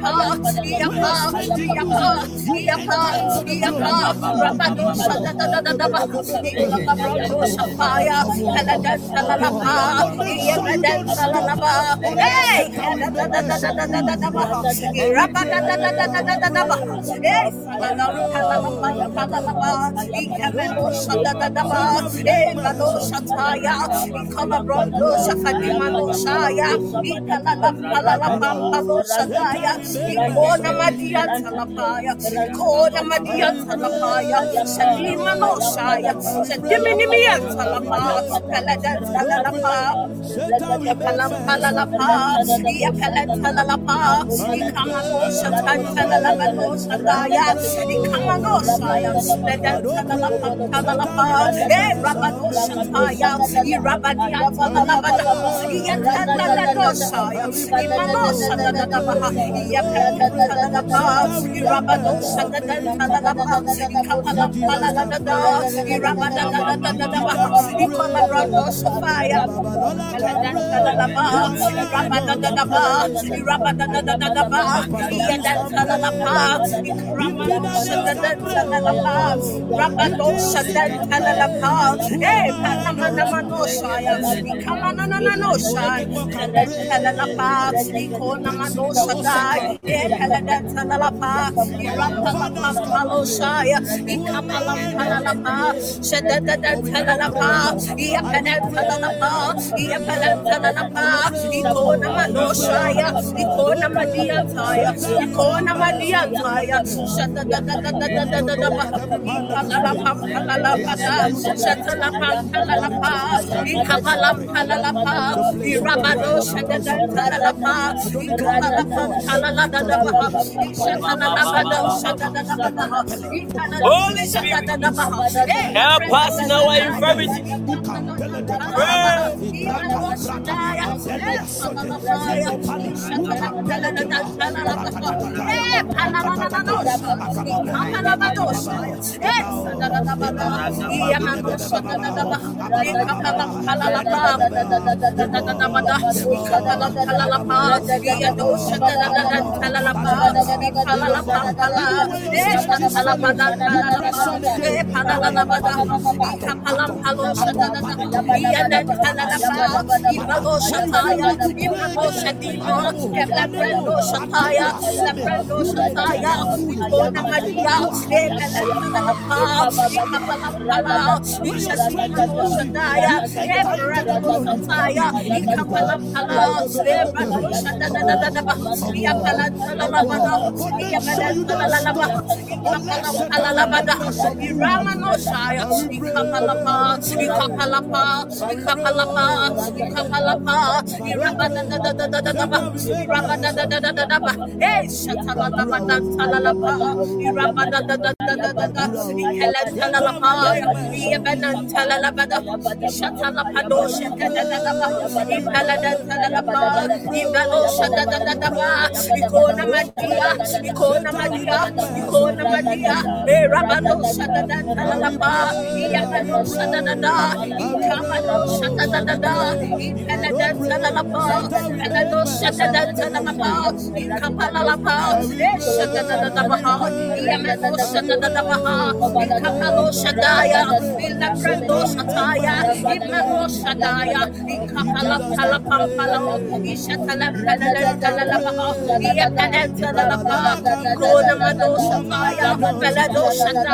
Shadadadadadaba, Iyapalantalalapa, Ikona Manoshaya, Ikona Ikapalapampalalabadaba, Ishatalabado Shadadadaba, Holy Spirit, help us in our infirmity. Alabada, Ramanoshaya, Ikapalapa, Ikapalapa, Eh, Eh, Rabado Shatadadadaba, Iabano Shatadada, Ikamano Shatadadada, Ipaladantalapa, Pelado Shatadadantalapa, Ikapalapa, Eh, Shatadadadabaha, Iamano Shatadadabaha, Ikapalo Shadaya, Ilabrando Shataya, Imano Shadaya, Ikapalapalapampalo, Ishatalapalalalalabaha, Iapalatalapa, Ikona Mado Shataya, Pelado Shataya, Ikapalatalapa, Ipalalampalo Shatadadabaha, Yabadadaba, Yabadada, Yabadada, Yabadada, Yabadada, Ikamano Shadaya, Adibidibia, Kalapaya, Kaladan Kalapapa, Kapala Paladadaba, Yadabashadadaba, Yapalampalo Shadaya, Ikalababa, Ikalababa, Ikalababa, Ikalababa, Irayo,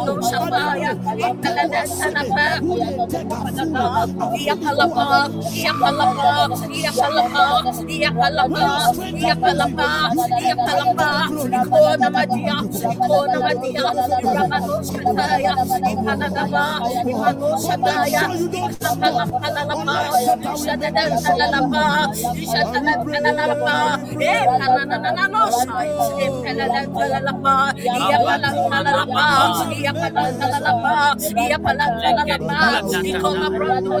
Yando Shabaya, Yapalapalapa, Yapalapalapa, Nicolapando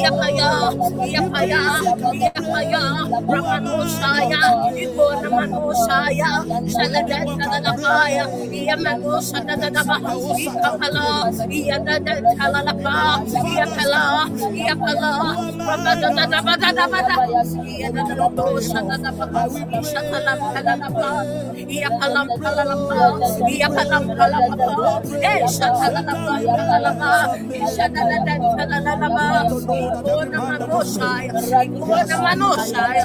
Yapaya, yapaya, Ramanusaya, Ikoramanusaya, Salagat Salalapaya, Yamanusa Dadaba, Ikapala, Yadada Talalapa, Yakala, Yakala, Rabadadabadabada, Yadadabosa Dadaba, Shatalam Talalapa, Yakalam Talalapa, Yakalam Talalapa, Eh, Shatalapa, Talalapa, Shadadada Talalapa, Ikoramanusaya, Ikoramanusaya,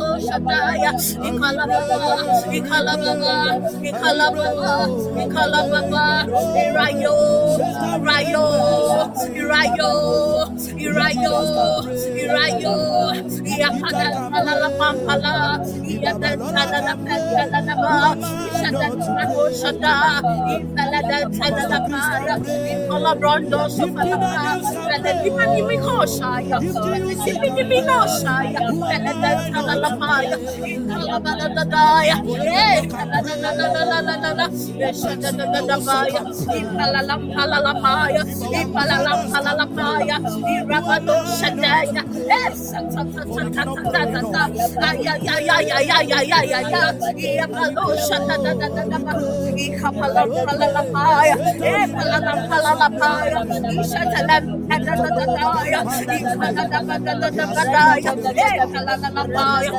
Kalabo Shataya, Ikalababa, Ikalababa, Ikalababa, Ikalababa, Irayo, Irayo, Irayo, Irayo, Irayo, Iapalapampala, Iapalapampala, Ishadatanabo Shata, Ipaladatadapara, Ipalabrondo Shapalapa, Veladipani Mikoshaya, Veladipani Mikoshaya, Veladipani Mikoshaya, Eh, Ikaladabadadadabadaya, Eh, Ikapatimano Shadaya, In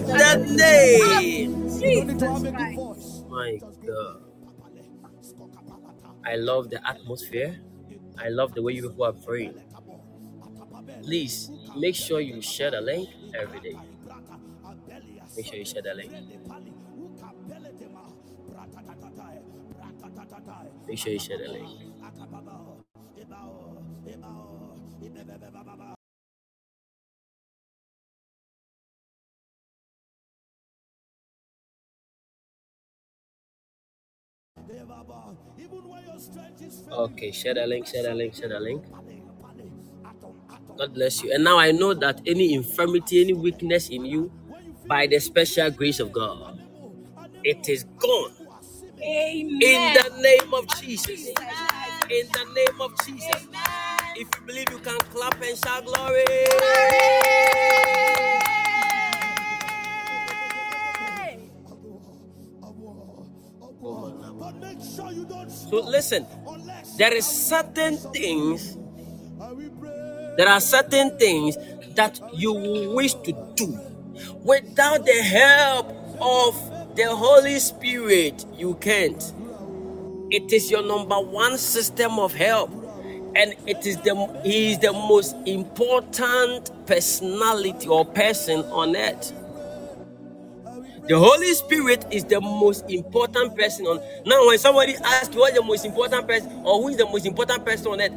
the name. Jesus Christ. My God. I love the atmosphere. I love the way you people are praying. Please make sure you share the link every day. Make sure you share the link. Make sure you share the link. Okay, share the link, share the link, share the link. God bless you. And now I know that any infirmity, any weakness in you, by the special grace of God, it is gone. Amen. In the name of Jesus. In the name of Jesus. If you believe you can clap and shout glory. But make sure you don't So listen, there is certain things, I will pray. there are certain things that you wish to do without the help of the Holy Spirit. You can't. It is your number one system of help, and it is the he is the most important personality or person on earth. The Holy Spirit is the most important person on. Now, when somebody asks you what's the most important person or who is the most important person on earth,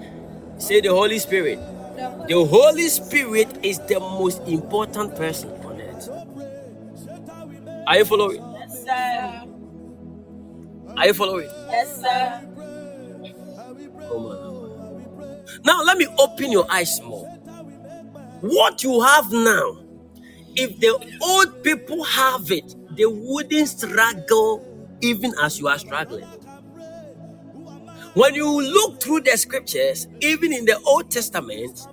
say the Holy Spirit. The Holy Spirit is the most important person on earth. Are you following? Yes, sir. Are you following? Yes, sir. Oh. Now let me open your eyes more. What you have now, if the old people have it, they wouldn't struggle even as you are struggling. When you look through the scriptures, even in the Old Testament,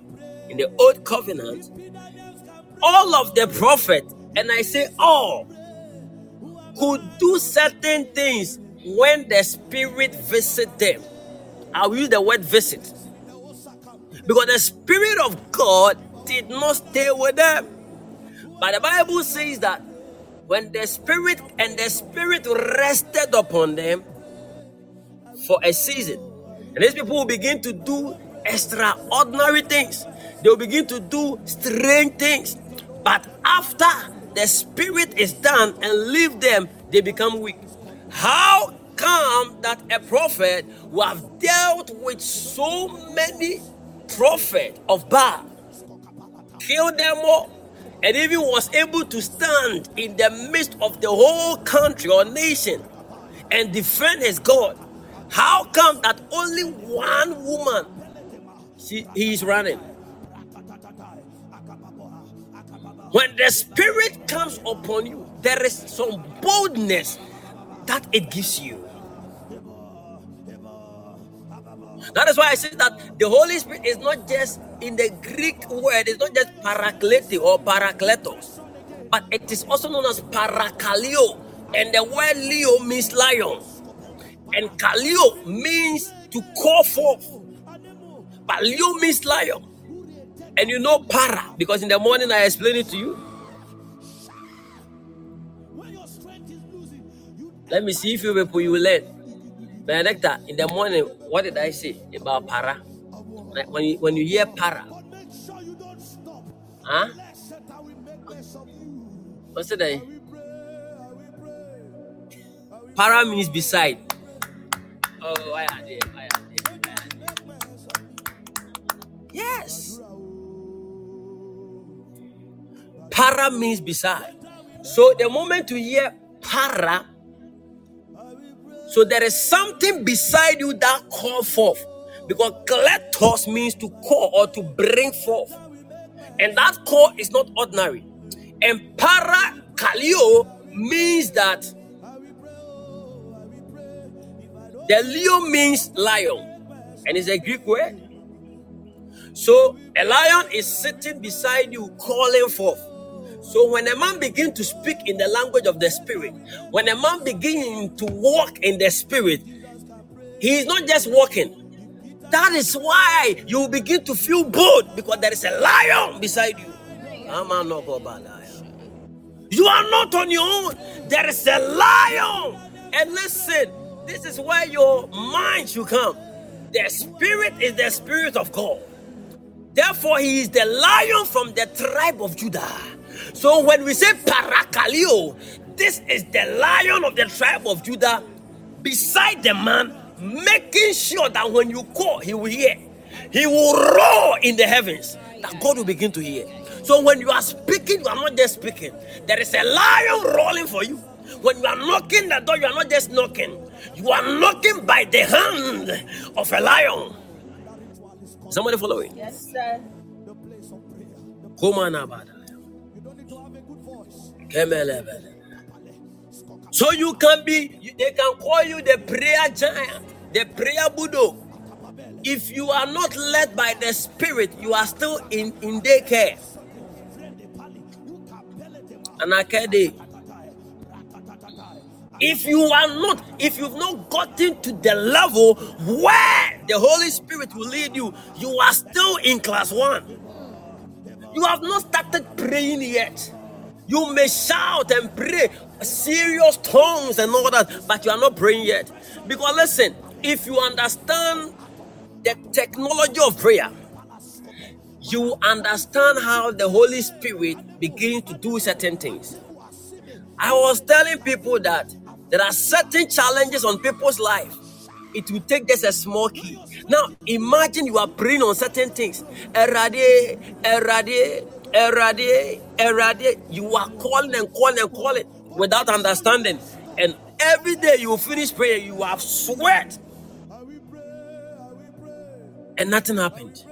in the Old Covenant, all of the prophets, and I say all, could do certain things when the Spirit visit them. I will use the word visit. Because the Spirit of God did not stay with them. But the Bible says that when the Spirit and the Spirit rested upon them for a season, and these people will begin to do extraordinary things, they will begin to do strange things. But after the Spirit is done and leave them, they become weak. How come that a prophet who have dealt with so many prophets of Baal killed them all, and even was able to stand in the midst of the whole country or nation and defend his God. How come that only one woman she, he is running? When the spirit comes upon you, there is some boldness that it gives you. That is why I say that the Holy Spirit is not just in the Greek word, it's not just paraklete or parakletos, but it is also known as parakalio. And the word leo means lion, and kalio means to call forth. But leo means lion. And you know para because in the morning I explained it to you. Let me see if you people you will learn. Benedicta, in the morning, what did I say about para? Like when you when you hear para, huh? What's it? Para means beside. Oh, why are they? Why are they? Why are they? Yes. Para means beside. So the moment you hear para, so there is something beside you that call forth. Because kletos means to call or to bring forth. And that call is not ordinary. And para kalio means that the leo means lion. And it's a Greek word. So a lion is sitting beside you calling forth. So when a man begins to speak in the language of the spirit, when a man begins to walk in the spirit, he is not just walking. That is why you begin to feel bold because there is a lion beside you. You are not on your own. There is a lion. And listen, this is where your mind should come. The spirit is the spirit of God. Therefore, he is the lion from the tribe of Judah. So when we say Parakalio, this is the lion of the tribe of Judah beside the man, making sure that when you call, he will hear. He will roar in the heavens that God will begin to hear. So when you are speaking, you are not just speaking. There is a lion rolling for you. When you are knocking the door, you are not just knocking. You are knocking by the hand of a lion. Somebody following? Yes, sir. So you can be, they can call you the prayer giant, the prayer Buddha. If you are not led by the Spirit, you are still in, in daycare. And I if you are not, if you've not gotten to the level where the Holy Spirit will lead you, you are still in class one. You have not started praying yet. You may shout and pray serious tongues and all that, but you are not praying yet. Because listen, if you understand the technology of prayer, you understand how the Holy Spirit begins to do certain things. I was telling people that there are certain challenges on people's life. It will take just a small key. Now, imagine you are praying on certain things. Erade, erade, erade, erade. You are calling and calling and calling without understanding. And every day you finish prayer, you have sweat. And nothing happened.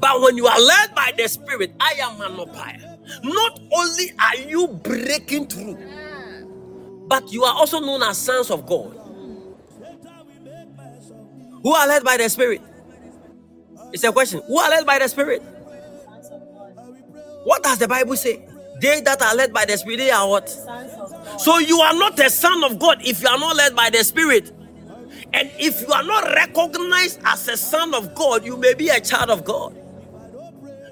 But when you are led by the Spirit, I am an opire. Not only are you breaking through, but you are also known as sons of God who are led by the Spirit. It's a question. Who are led by the Spirit? What does the Bible say? They that are led by the Spirit, they are what? So you are not a son of God if you are not led by the Spirit. And if you are not recognized as a son of God, you may be a child of God.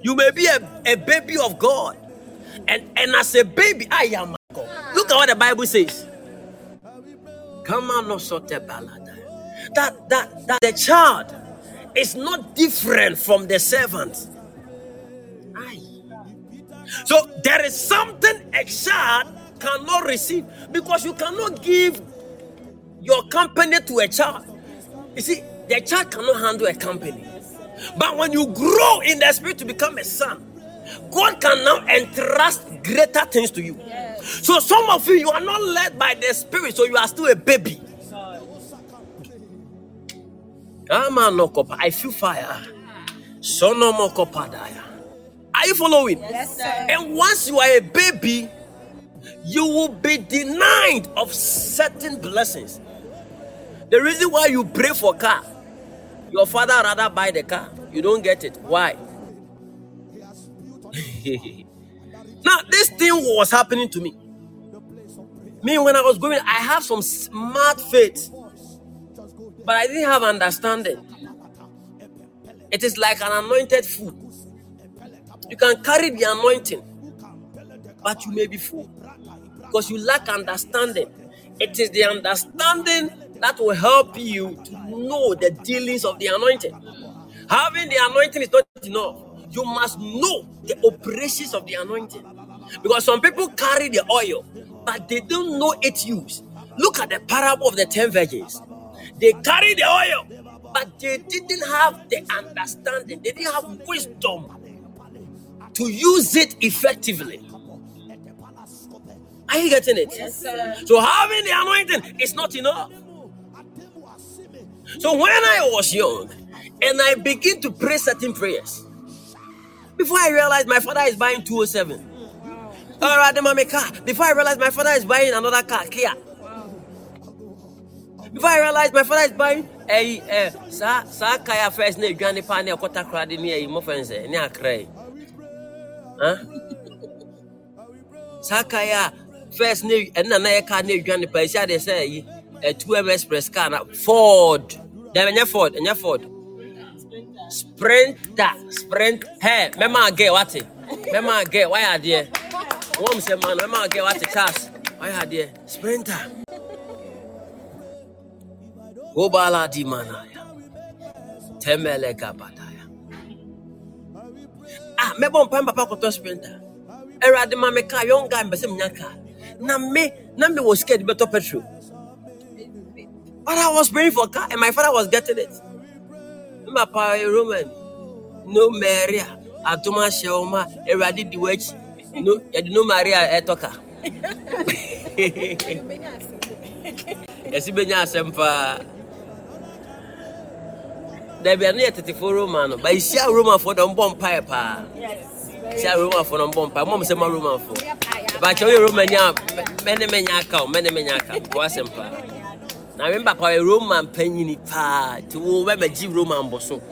You may be a, a baby of God. And, and as a baby, I am God. Look at what the Bible says. Come on, no That that that the child is not different from the servant. So there is something a child cannot receive because you cannot give your company to a child. You see, the child cannot handle a company. But when you grow in the spirit to become a son, God can now entrust greater things to you. So some of you, you are not led by the spirit, so you are still a baby. I feel fire. Are you following? Yes, sir. And once you are a baby, you will be denied of certain blessings. The reason why you pray for car, your father rather buy the car. You don't get it. Why? (laughs) now this thing was happening to me. Me when I was going, I have some smart faith, but I didn't have understanding. It is like an anointed food. You can carry the anointing, but you may be full because you lack understanding. It is the understanding that will help you to know the dealings of the anointing. Having the anointing is not enough. You must know the operations of the anointing. Because some people carry the oil, but they don't know its use. Look at the parable of the ten virgins. They carry the oil, but they didn't have the understanding, they didn't have wisdom to use it effectively. Are you getting it? Yes, sir. So having the anointing is not enough. So when I was young and I begin to pray certain prayers, before I realized my father is buying 207. All right, my car. Before I realized my father is buying another car, Kia. Before I realized my father is buying a eh, sa sa kaya first na edwane pa na ekota kra de ne ayi mo Huh? Sa kaya first na ɛna na yɛ car na edwane pa esi ade sɛ ayi a 2M Express car na Ford. Dem enye Ford, enye Ford. Sprinter, sprint. Hey, mema get what? Mema get why are there? One say man, mema get what? Charles. Why are there? Sprinter. Go bala di manaya. Temele kabadaya. Ah, mebo mpa papa koto sprinter. Erade ma me car, young guy mbese mnya car. Na me, na me was scared better petrol. But I was praying for car and my father was getting it. My pa a Roman. No Maria. Atoma Shema. Eradi di wech. No, yadi no Maria etoka. (laughs) Yasi benya asɛm paa. Dabi ano yɛ tetefo Roma no. Ba isia Romafoɔ dɛ ɔmbɔ mpaeɛ paa. Isia Romafoɔ no ɔmbɔ mpaeɛ. Mɔm sɛ ma Romafoɔ. Bakyɛ woyɛ Romani a mɛ- mɛne mɛnya aka o. Mɛne mɛnya aka. Kɔ asɛm paa. na me papa yɛ roman panyini paa nti wo bɛbɛgye roman bɔ so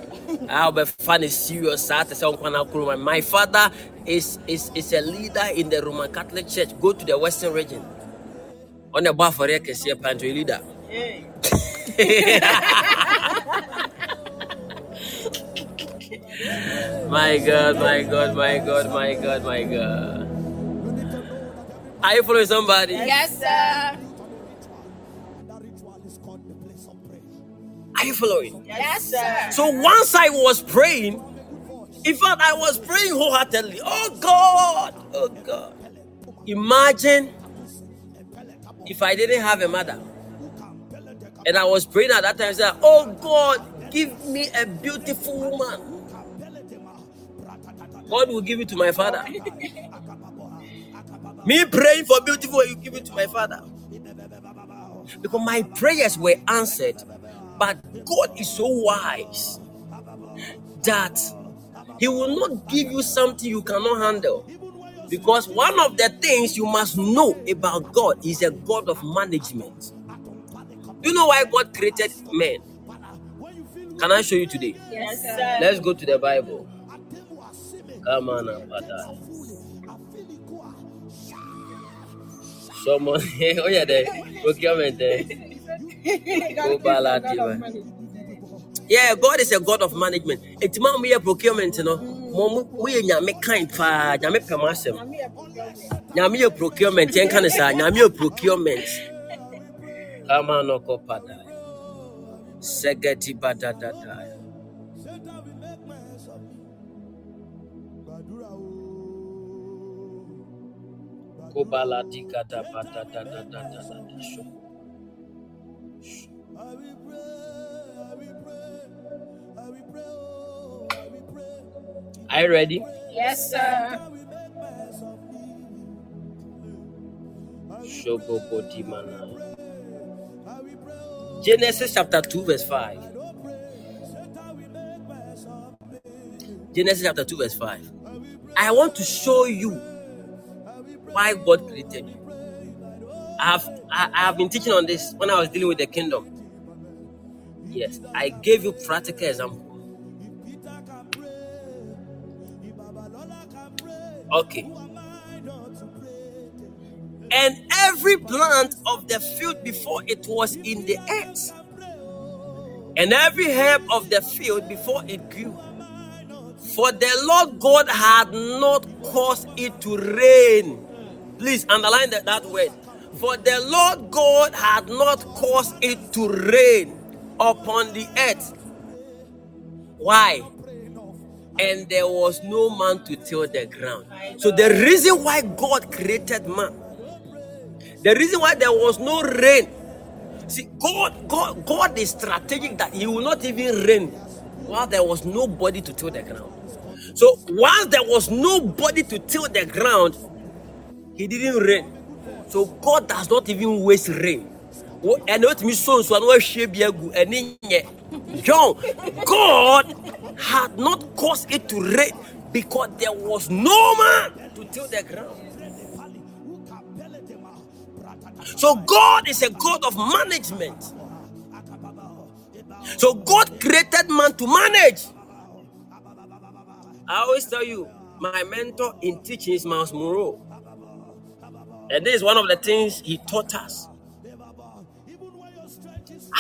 a wobɛfa no serious saa te sɛ wonkwana kuroma my father is, is, is a leader in the roman catholic church go to the western region ɔne bɔ afɔreɛ kɛseɛ paa nti leader (laughs) my god my god my god my god my god are you following somebody Yes, sir. are you following Yes, sir. So once I was praying, in fact, I was praying wholeheartedly. Oh God, oh God. Imagine if I didn't have a mother. And I was praying at that time, saying, Oh God, give me a beautiful woman. God will give it to my father. me praying for beautiful, you give it to my father. Because my prayers were answered, but God is so wise that He will not give you something you cannot handle. Because one of the things you must know about God is a God of management. Do you know why God created men? Can I show you today? Yes, sir. Let's go to the Bible. On, now, Father. Someone, oh yeah, the procurement there. Oh, Baladiva. Yeah, God is a God of management. It's man we procurement, you know. Mom, we nyame kind pa, nyame asɛm. Nyame procurement, yɛn ka ne saa, nyame procurement. Come on, no pada. Segeti badadada. Kobala dikata badadadadada. Are you ready? Yes, sir. Genesis chapter 2, verse 5. Genesis chapter 2, verse 5. I want to show you why God created you. I have I, I have been teaching on this when I was dealing with the kingdom. Yes, I gave you practical example. Okay. And every plant of the field before it was in the earth, and every herb of the field before it grew, For the Lord God had not caused it to rain. Please underline that, that word. For the Lord God had not caused it to rain upon the earth. Why? And there was no man to till the ground. So the reason why God created man, the reason why there was no rain. See, God, God, God is strategic that He will not even rain while there was nobody to till the ground. So once there was nobody to till the ground, He didn't rain. So God does not even waste rain. And what me so so eni nye. John, God had not caused it to rain because there was no man to till the ground. So God is a God of management. So God created man to manage. I always tell you, my mentor in teaching is Myles Munroe. And this is one of the things he taught us.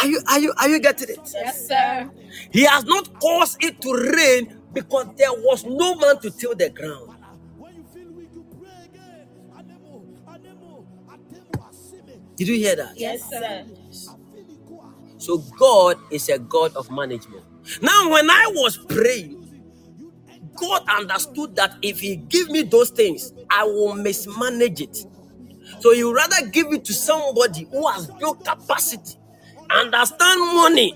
Are you are you are you getting it? Yes, sir. He has not caused it to rain because there was no man to till the ground. Did you hear that? Yes, sir. So God is a God of management. Now, when I was praying, God understood that if He give me those things, I will mismanage it. So would rather give it to somebody who has built capacity, understand money.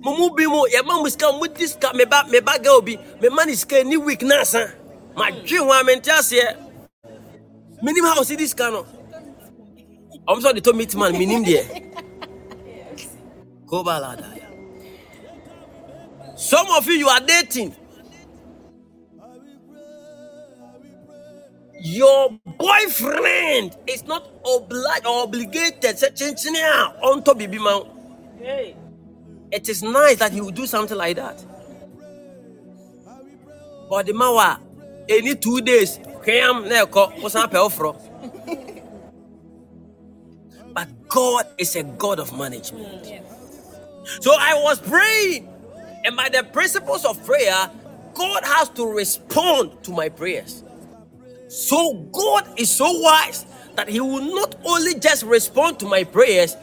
Mumu bi mu yɛ ma mu sika mu di sika me ba me ba girl bi me ma ni sika ni week na asa ma dwe ho a me nte aseɛ minim how si di sika no. Ɔmo sɛ ɔde tɔ meat man minim deɛ ko ba la some of you you are dating your boyfriend is not obliged or obligated. A ɔntɔ biribi ma it is nice that he will do something like that. But the man wa any two days hwɛam na ɛkɔ wosan pɛ woforɔ but god is a god of management. So i was praying and by the principles of prayer god has to respond to my prayers so God is so wise that He will not only just respond to my prayers,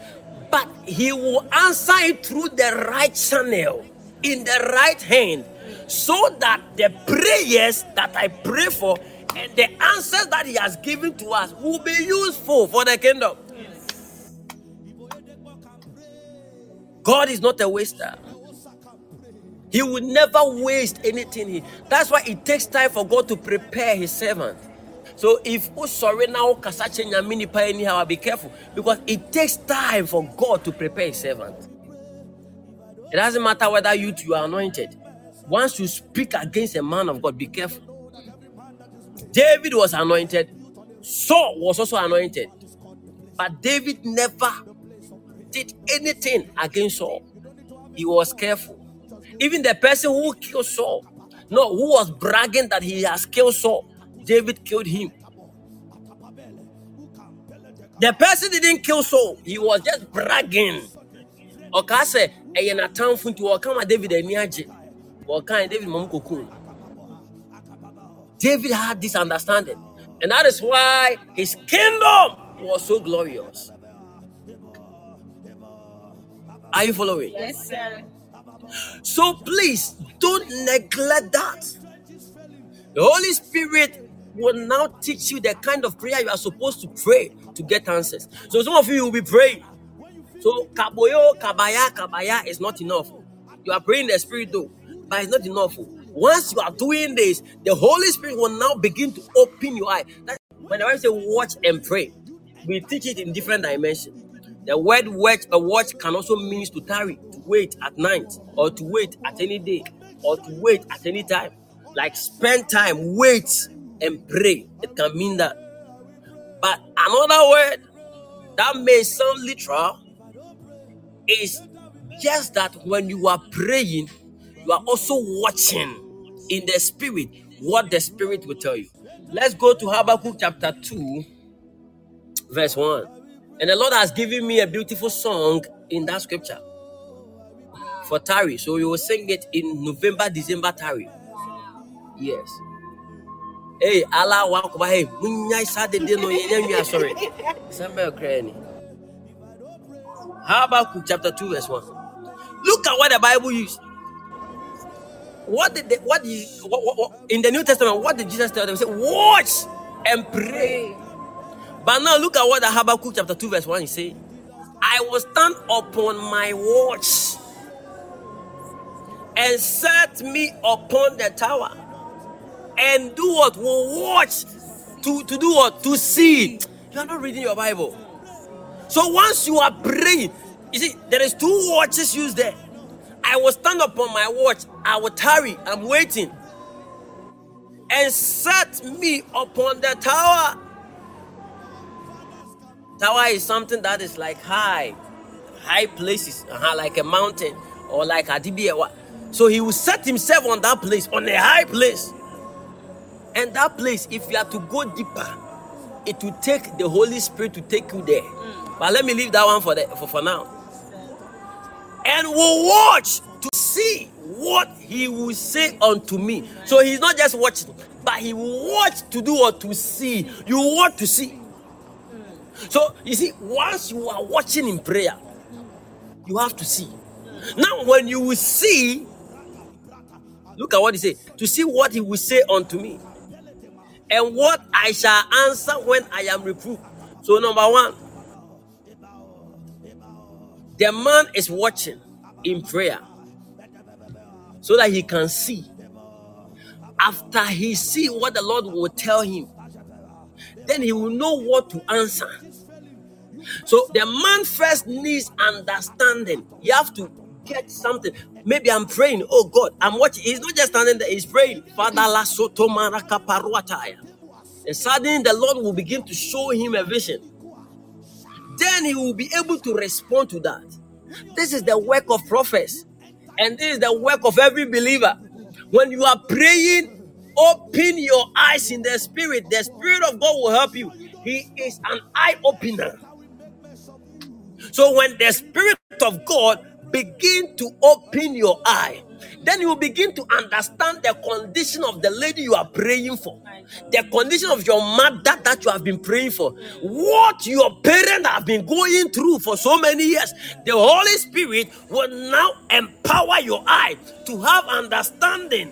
but He will answer it through the right channel, in the right hand, so that the prayers that I pray for and the answers that He has given to us will be useful for the kingdom. God is not a waster. He will never waste anything. That's why it takes time for God to prepare His servant. So if sorry now, kasache nyamini pa anyhow, be careful because it takes time for God to prepare His servant. It doesn't matter whether you two are anointed. Once you speak against a man of God, be careful. David was anointed. Saul was also anointed. But David never did anything against Saul. He was careful. Even the person who killed Saul, no, who was bragging that he has killed Saul, David killed him. The person didn't kill Saul, he was just bragging. Ɔka sɛ ɛyɛ n'atamfo nti wɔka ma David ani agye. Wɔka David kokum. David had this understanding, and that is why his kingdom was so glorious. Are you following? Yes, sir. So please don't neglect that. The Holy Spirit will now teach you the kind of prayer you are supposed to pray to get answers. So some of you will be praying. So kaboyo, kabaya, kabaya is not enough. You are praying the spirit though, but it's not enough. Once you are doing this, the Holy Spirit will now begin to open your eye. That's when the Bible say watch and pray. We teach it in different dimensions. The word watch, a watch can also mean to tarry, to wait at night, or to wait at any day, or to wait at any time. Like spend time, wait and pray. It can mean that. But another word that may sound literal is just that when you are praying, you are also watching in the spirit what the spirit will tell you. Let's go to Habakkuk chapter 2, verse 1. And the Lord has given me a beautiful song in that scripture for Tari. So we will sing it in November, December Tari. years. Hey, Allah wa hey, munyai sa de de no ye sorry. Samba krani. Habakkuk chapter 2 verse 1. Look at what the Bible used. What did they, what, did, what, what, what in the New Testament? What did Jesus tell them? He said, "Watch and pray." But now look at what the Habakkuk chapter two verse one is saying. I will stand upon my watch and set me upon the tower and do what? Will watch to to do what? To see. You are not reading your Bible. So once you are praying, you see there is two watches used there. I will stand upon my watch. I will tarry. I'm waiting. And set me upon the tower. Tower is something that is like high, high places, uh-huh, like a mountain or like a DBA. So he will set himself on that place, on a high place. And that place, if you have to go deeper, it will take the Holy Spirit to take you there. Mm. But let me leave that one for, the, for, for now and we'll watch to see what he will say unto me. So he's not just watching, but he will watch to do what to see. You want to see. So you see, once you are watching in prayer, you have to see. Now, when you will see, look at what he said to see what he will say unto me, and what I shall answer when I am reproved. So, number one, the man is watching in prayer so that he can see. After he see what the Lord will tell him, then he will know what to answer. So the man first needs understanding. You have to get something. Maybe I'm praying. Oh God, I'm watching. He's not just standing there, he's praying. Father la soto And suddenly the Lord will begin to show him a vision then he will be able to respond to that. This is the work of prophets, and this is the work of every believer. When you are praying, open your eyes in the spirit. The spirit of God will help you. He is an eye opener. So when the spirit of God begin to open your eye, then you begin to understand the condition of the lady you are praying for, the condition of your mother that you have been praying for, what your parents have been going through for so many years. The Holy Spirit will now empower your eye to have understanding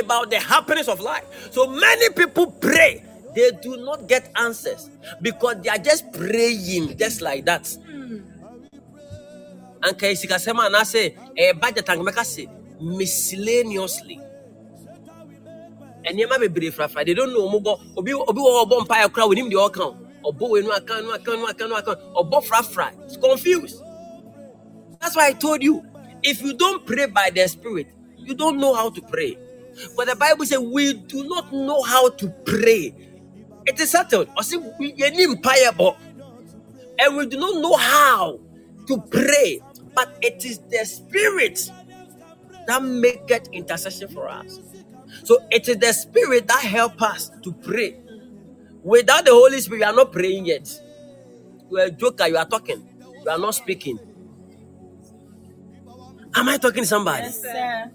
about the happiness of life. So many people pray, they do not get answers because they are just praying just like that. Anka esikasɛm anaasɛ ɛyɛ eh, budget anka mɛka se miscellaneously nneɛma bebree frafra they don't know ɔmo bɔ obi obi wɔ ɔbɔ mpaeɛ kora wɔnim deɛ ɔka o ɔbɔ wɔ enu aka nu aka nu aka nu aka ɔbɔ frafra it's confused. That's why i told you if you don't pray by the spirit you don't know how to pray. But the bible says we do not know how to pray. It is settled. Ɔsi yɛni mpaeɛ bɔ and we do not know how to pray but it is the spirit that maketh intercession for us. So it is the Spirit that help us to pray. Without the Holy Spirit, you are not praying yet. You are a joker, you are talking, you are not speaking. Am I talking to somebody? Yes, sir.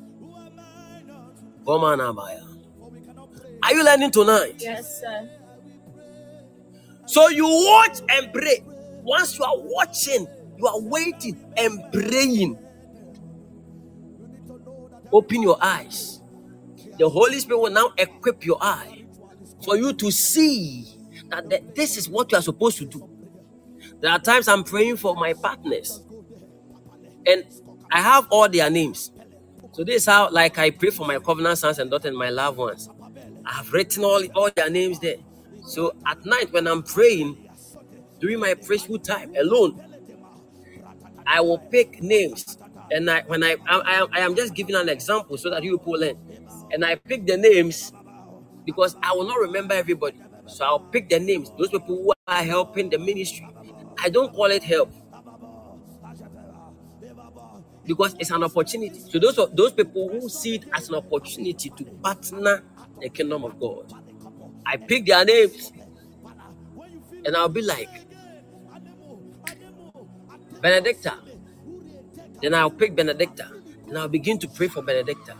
Come on, Amaya. Are you learning tonight? Yes, sir. So you watch and pray. Once you are watching, you are waiting and praying. Open your eyes. The Holy Spirit will now equip your eye for you to see that th- this is what you are supposed to do. There are times I'm praying for my partners, and I have all their names. So this is how, like, I pray for my covenant sons and daughters and my loved ones. I have written all, all their names there. So at night when I'm praying, during my praiseful time alone, I will pick names and I when I I, I, am, I am just giving an example so that you pull in, And I pick the names because I will not remember everybody. So I'll pick the names, those people who are helping the ministry. I don't call it help because it's an opportunity. So those are those people who see it as an opportunity to partner the kingdom of God. I pick their names and I'll be like Benedicta, then I'll pick Benedicta and I'll begin to pray for Benedicta.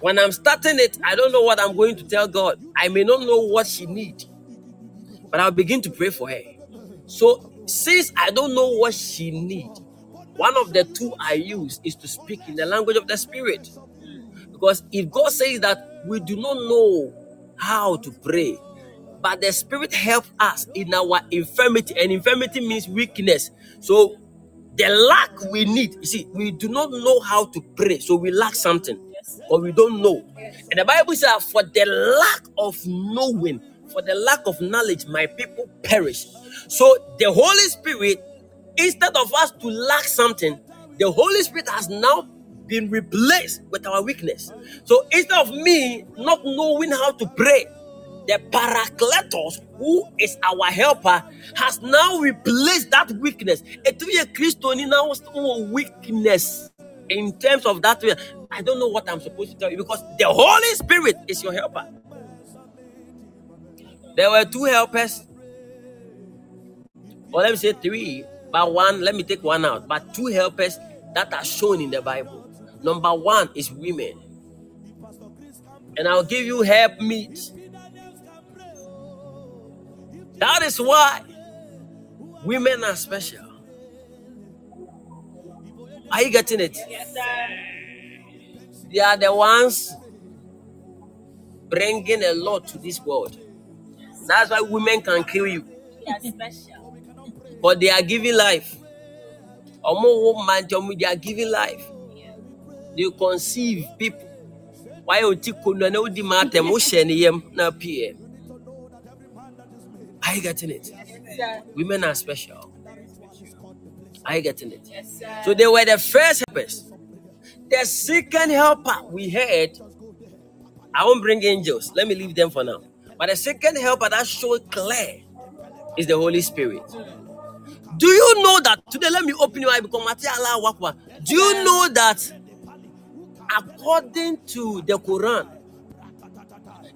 When I'm starting it, I don't know what I'm going to tell God. I may not know what she needs, but I'll begin to pray for her. So since I don't know what she needs, one of the two I use is to speak in the language of the spirit. Because if God says that we do not know how to pray, but the spirit helps us in our infirmity, and infirmity means weakness. So the lack we need, you see, we do not know how to pray, so we lack something, or we don't know. And the Bible says, for the lack of knowing, for the lack of knowledge, my people perish. So the Holy Spirit, instead of us to lack something, the Holy Spirit has now been replaced with our weakness. So instead of me not knowing how to pray, the Paracletos, who is our helper, has now replaced that weakness. It will be a Christian now weakness in terms of that. I don't know what I'm supposed to tell you because the Holy Spirit is your helper. There were two helpers or let me say three, but one, let me take one out, but two helpers that are shown in the Bible. Number one is women. And I'll give you help meet. That is why women are special. Are you getting it? Yes, sir. They are the ones bringing a lot to this world. That's why women can kill you. They are special but they are giving life. They are giving life. They conceive people. Why you take na odi mate mo share ne yam na pie. Are you getting it? Women are special. Are you getting it? Yes, so they were the first helpers. The second helper we heard, I won't bring angels. Let me leave them for now. But the second helper that showed clear is the Holy Spirit. Do you know that today? Let me open your eye because Allah Wakwa. Do you know that according to the Quran,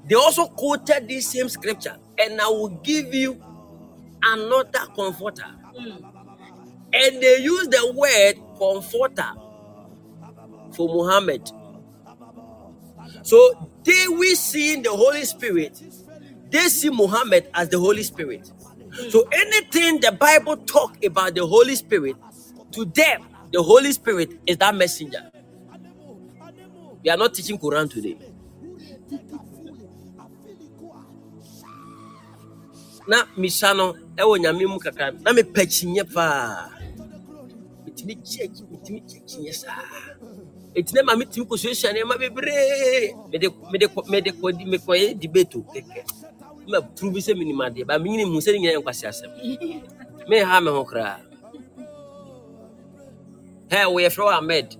they also quoted this same scripture, and I will give you another comforter. Hmm. And they use the word comforter for Muhammad. So they we see in the Holy Spirit, they see Muhammad as the Holy Spirit. Hmm. So anything the Bible talk about the Holy Spirit, to them, the Holy Spirit is that messenger. We are not teaching Quran today. Na misa no ɛwɔ nyame mu kakra. Na mepɛ kyinyeɛ paa. Metumi kyɛ metumi kyɛ kyinyeɛ saa. Ɛti na ma metumi kɔsuasua nneɛma bebree. Mede mekɔyɛ debate kɛkɛ. Ma prove sɛ menim adeɛ. Ba menyini hu sɛ ne nyina yɛ nkwase asɛm. Meha me ho koraa. Hɛ woyɛfrɛ wo ahmed.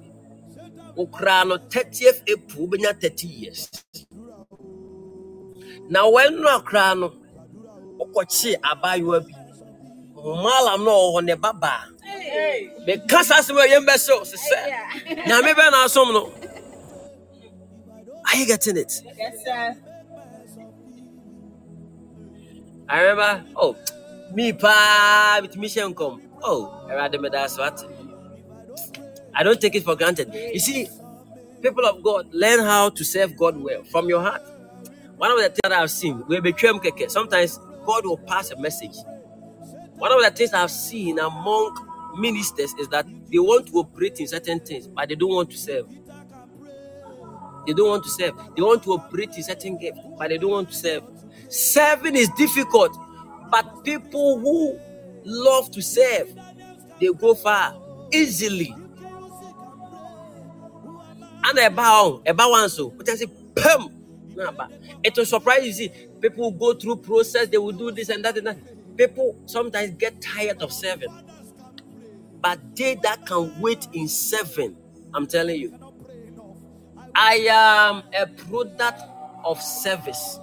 Wo koraa no 30th april wobɛnya 30 years. Na wɔɛno a koraa no wokɔkye abaayewa bi malam no ɔwɔ hɔ ne babaa meka saa sɛm a yɛm bɛsɛ sɛ sɛ nyame bɛ na asom no Are you getting it? Yes, sir. I remember, oh, me pa with mission come. Oh, that's what. I don't take it for granted. You see, people of God, learn how to serve God well from your heart. One of the things that I've seen, we become sometimes God will pass a message. One of the things I've seen among ministers is that they want to operate in certain things, but they don't want to serve. They don't want to serve. They want to operate in certain gifts, but they don't want to serve. Serving is difficult, but people who love to serve, they go far easily. And about about one so, oh, but I say, pum. It will surprise you. See, people go through process, they will do this and that and that. People sometimes get tired of serving, but they that can wait in serving, I'm telling you, I am a product of service.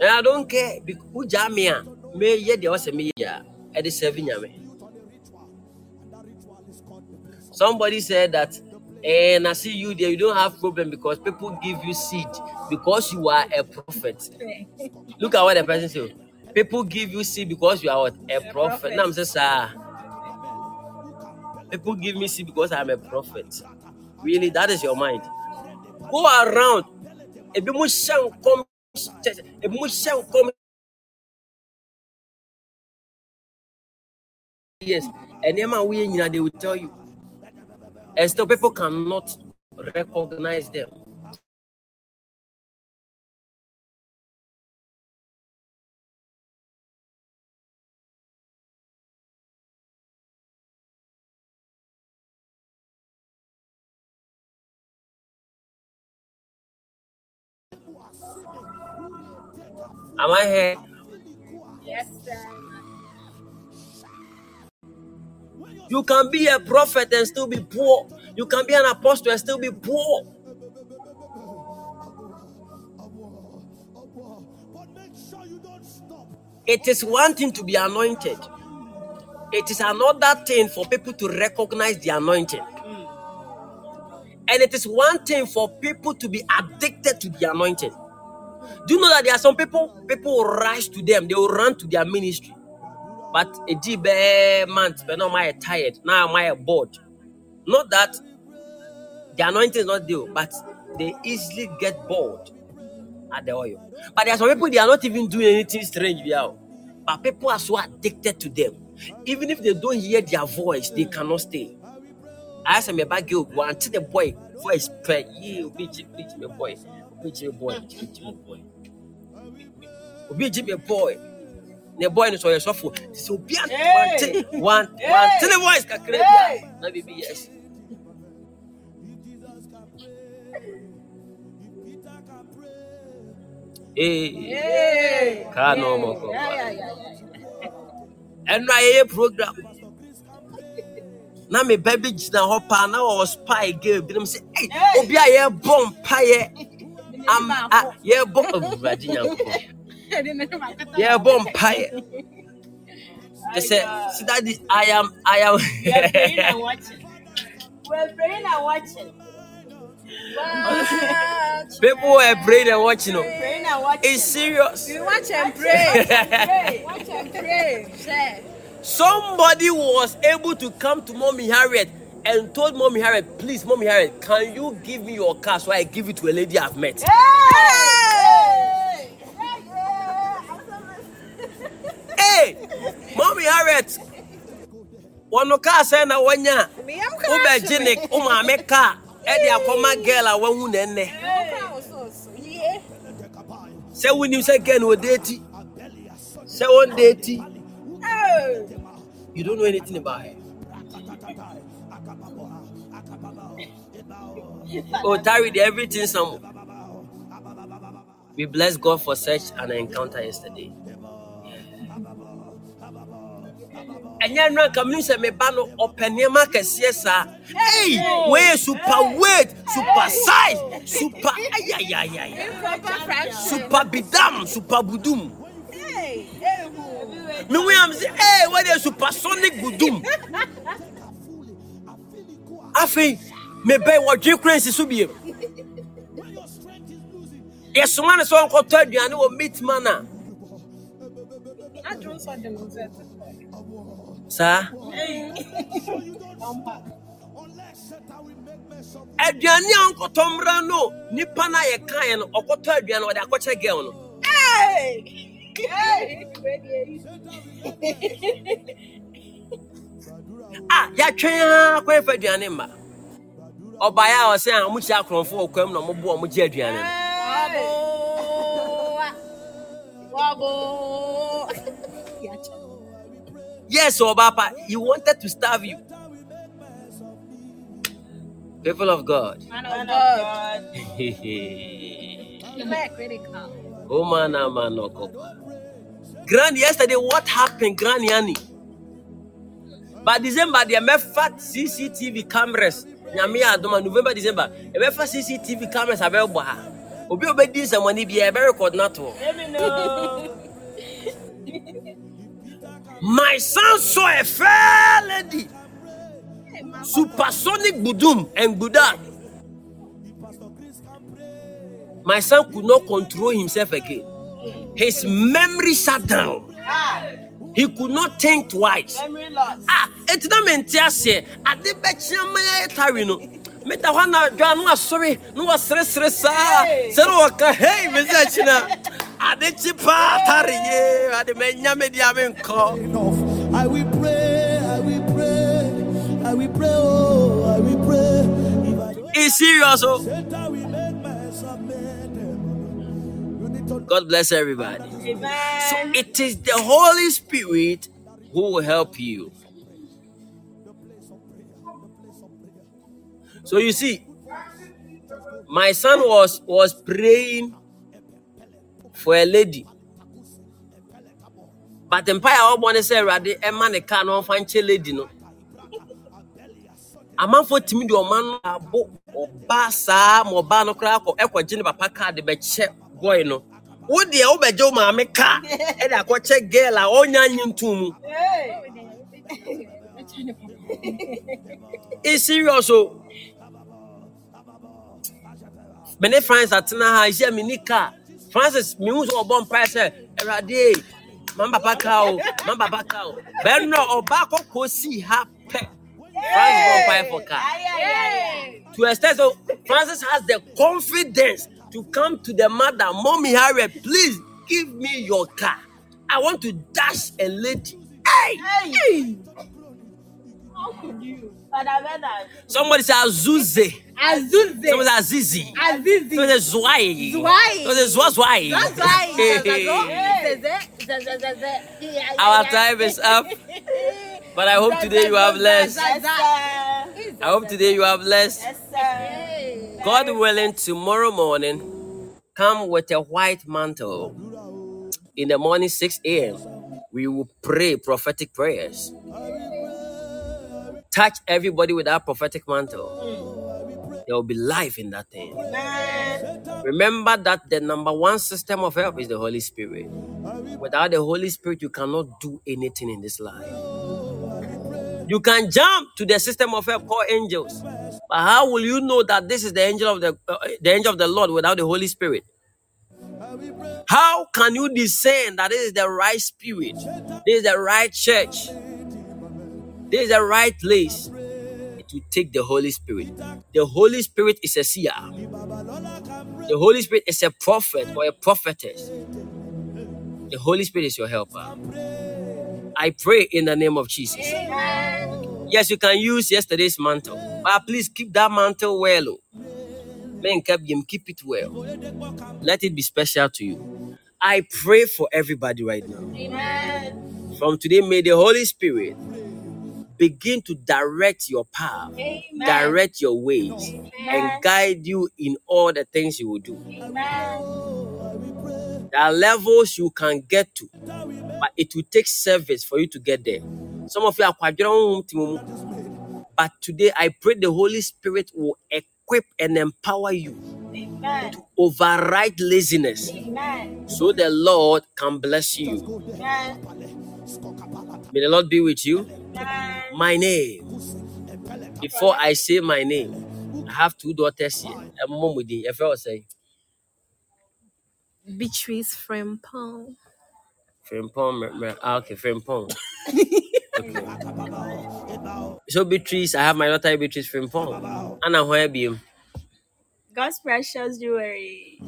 And I don't care. Who jamia may ye the was me ya at the yame. Somebody said that, and I see you there, you don't have problem because people give you seed because you are a prophet. Look at what the person said. People give you seed because you are what? A prophet. Now I'm saying, sir. people give me seed because I'm a prophet. Really, that is your mind. Go around. Ebi mo hyɛ nkɔm ebi mo hyɛ nkɔm yes nneɛma a woyɛ nyinaa they will tell you and still people cannot recognize them am i here Yes, sir. You can be a prophet and still be poor. You can be an apostle and still be poor. It is one thing to be anointed. It is another thing for people to recognize the anointing. And it is one thing for people to be addicted to the anointing. Do you know that there are some people people will rush to them. They will run to their ministry but a bare eh, month but now am tired. Now I bored. Not that the anointing is not there but they easily get bored at the oil. But there are some people they are not even doing anything strange yeah but people are so addicted to them. Even if they don't hear their voice they cannot stay. I asked me about girl go until the boy voice pray you bitch bitch me boy bitch me boy bitch me boy. Gye me boy ne boy no so yɛ sɔfo nti sɛ obi ante wan wante ne voice kakra bia na biribi yɛ asi kaa na ɔmɔ kɔ ɛno a yɛyɛ program. Na me ba bi gyina hɔ paa na ɔwɔ spy girl binom sɛ "Ei, obi a yɛbɔ mpayɛ (laughs) am a yɛbɔ awurade nyankopɔn yɛbɔ mpaeɛ te sɛ sidadi i am i am We're praying and watching. We're praying and watching. Watch. (laughs) people were praying and watching no Praying and watching. it's serious We watch and pray. (laughs) pray. Watch and pray. Somebody was able to come to mommy harriet and told mommy harriet please mommy harriet can you give me your car so i give it to a lady i've met Hey! Hey mommy harriet. Wɔno kaa sɛ na wɔnya wobɛgye ne wo maame kaa. Ɛde akɔma girl a wahu ne nnɛ sɛ wonim sɛ girl no ɔde ti sɛ ɔnde ti you don't know anything about her. Oh Tari everything some. We bless God for such an encounter yesterday ɛnyɛ nka menim sɛ meba no ɔpɛ nneɛma kɛseɛ saa. Ei wei super weight super size super ayayayaya. Super bidam super budum. Me wey am say hey what is supersonic budum? (laughs) Afei mebɛn wɔdwe kura nsi so biem. Yɛsoma ne sɛ ɔnkɔtɔ aduane wɔ meat man a saa aduane a ɔnkɔtɔ mmra no nipa no a yɛkaeɛ no ɔkɔtɔ aduane ɔde akɔkyerɛ girl no. A yɛatwɛn a kɔyɛfa aduane mma. Ɔbaeɛ a ɔsɛ a mokyia akorɔmfo wɔ kwam na ɔmoboa ɔmo gye aduane no yes ɔbaapa he wanted to starve you. People of god. (laughs) Oh man ah, man okopa grand yesterday what happened grand yani? By december deɛ mɛfa cctv cameras. Nyame yɛ adom a november december yɛbɛfa cctv cameras ha. Obi a obɛdi nsɛmmɔne biara yɛbɛrekɔd no ato hɔ (laughs) my son saw a fair lady. Supersonic budum and buda my son could not control himself again. His memory shut down. He could not think twice. Ah, it's not meant to say, I did bet you my tarino. Meta wana dwa no asori no wasere sere saa sɛ no wɔka hei me sɛ kyina ade kyi paa tare ye ade manya me de a menkɔ enough. I will pray, I will pray, I will pray, oh, I will pray. If I It's serious oh. said I will make myself mad, you God bless everybody. So it is the Holy Spirit who will help you. So you see, my son was was praying for a lady. But empire I want to say ready a man a car no fan lady no. amanfoɔ tumi de ɔma no abo ɔba saa ma ɔbaa no koraa kɔ ɛkɔgye ne papa kaa de bɛkyɛ boy no wo deɛ wobɛgye wo maame kaa ɛde akɔkyɛ girl a ɔnya nye ntom mu It's serious o mene francis atena ha ɛhyia me ni kaa francis mehu sɛ ɔbɔ mpae sɛ awurade ma papa kaa o oh. ma papa kaa o oh. bɛno ɔbaa kɔkɔɔ sii ha pɛ francis bɔ mpae for car to extend so francis has the confidence to come to the mother mommy harriet please give me your car. I want to dash a lady. Hey, somebody say azuze Azuze. somebody say azizi Azizi. somebody say zwai Zwai. somebody say zwa zwai That's. Hey. our time is up but i hope today you have blessed i hope today you have blessed God willing, tomorrow morning, come with a white mantle. In the morning, 6 a.m., we will pray prophetic prayers. Touch everybody with that prophetic mantle. There will be life in that thing. Remember that the number one system of help is the Holy Spirit. Without the Holy Spirit, you cannot do anything in this life. You can jump to the system of help called angels. But how will you know that this is the angel of the uh, the angel of the Lord without the Holy Spirit? How can you discern that this is the right spirit? This is the right church. This is the right place. It will take the Holy Spirit. The Holy Spirit is a seer. The Holy Spirit is a prophet or a prophetess. The Holy Spirit is your helper. I pray in the name of Jesus. Yes, you can use yesterday's mantle, but please keep that mantle well. oh. Men keep it well. Let it be special to you. I pray for everybody right now. Amen. From today, may the Holy Spirit begin to direct your path, direct your ways, and guide you in all the things you will do. There are levels you can get to, but it will take service for you to get there. Some of you are kwadwere honhom te mo mu. But today, I pray the Holy Spirit will equip and empower you to override laziness so the Lord can bless you. May the Lord be with you. My name. Before I say my name, I have two daughters here. A mom with the if I was say Beatrice Frimpong. Frimpong, me- me- ah, okay, Frimpong. (laughs) Okay. So Beatrice, I have my daughter Beatrice Frimpong. Anna where be him? God's precious jewelry.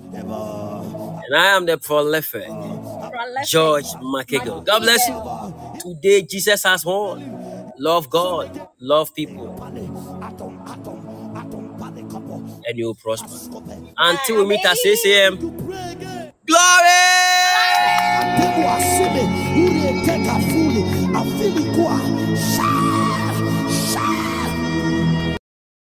And I am the prolific George McEagle. God bless you. Today, Jesus has won. Love God, love people, and you will prosper. Until we meet at 6 a.m. Glory!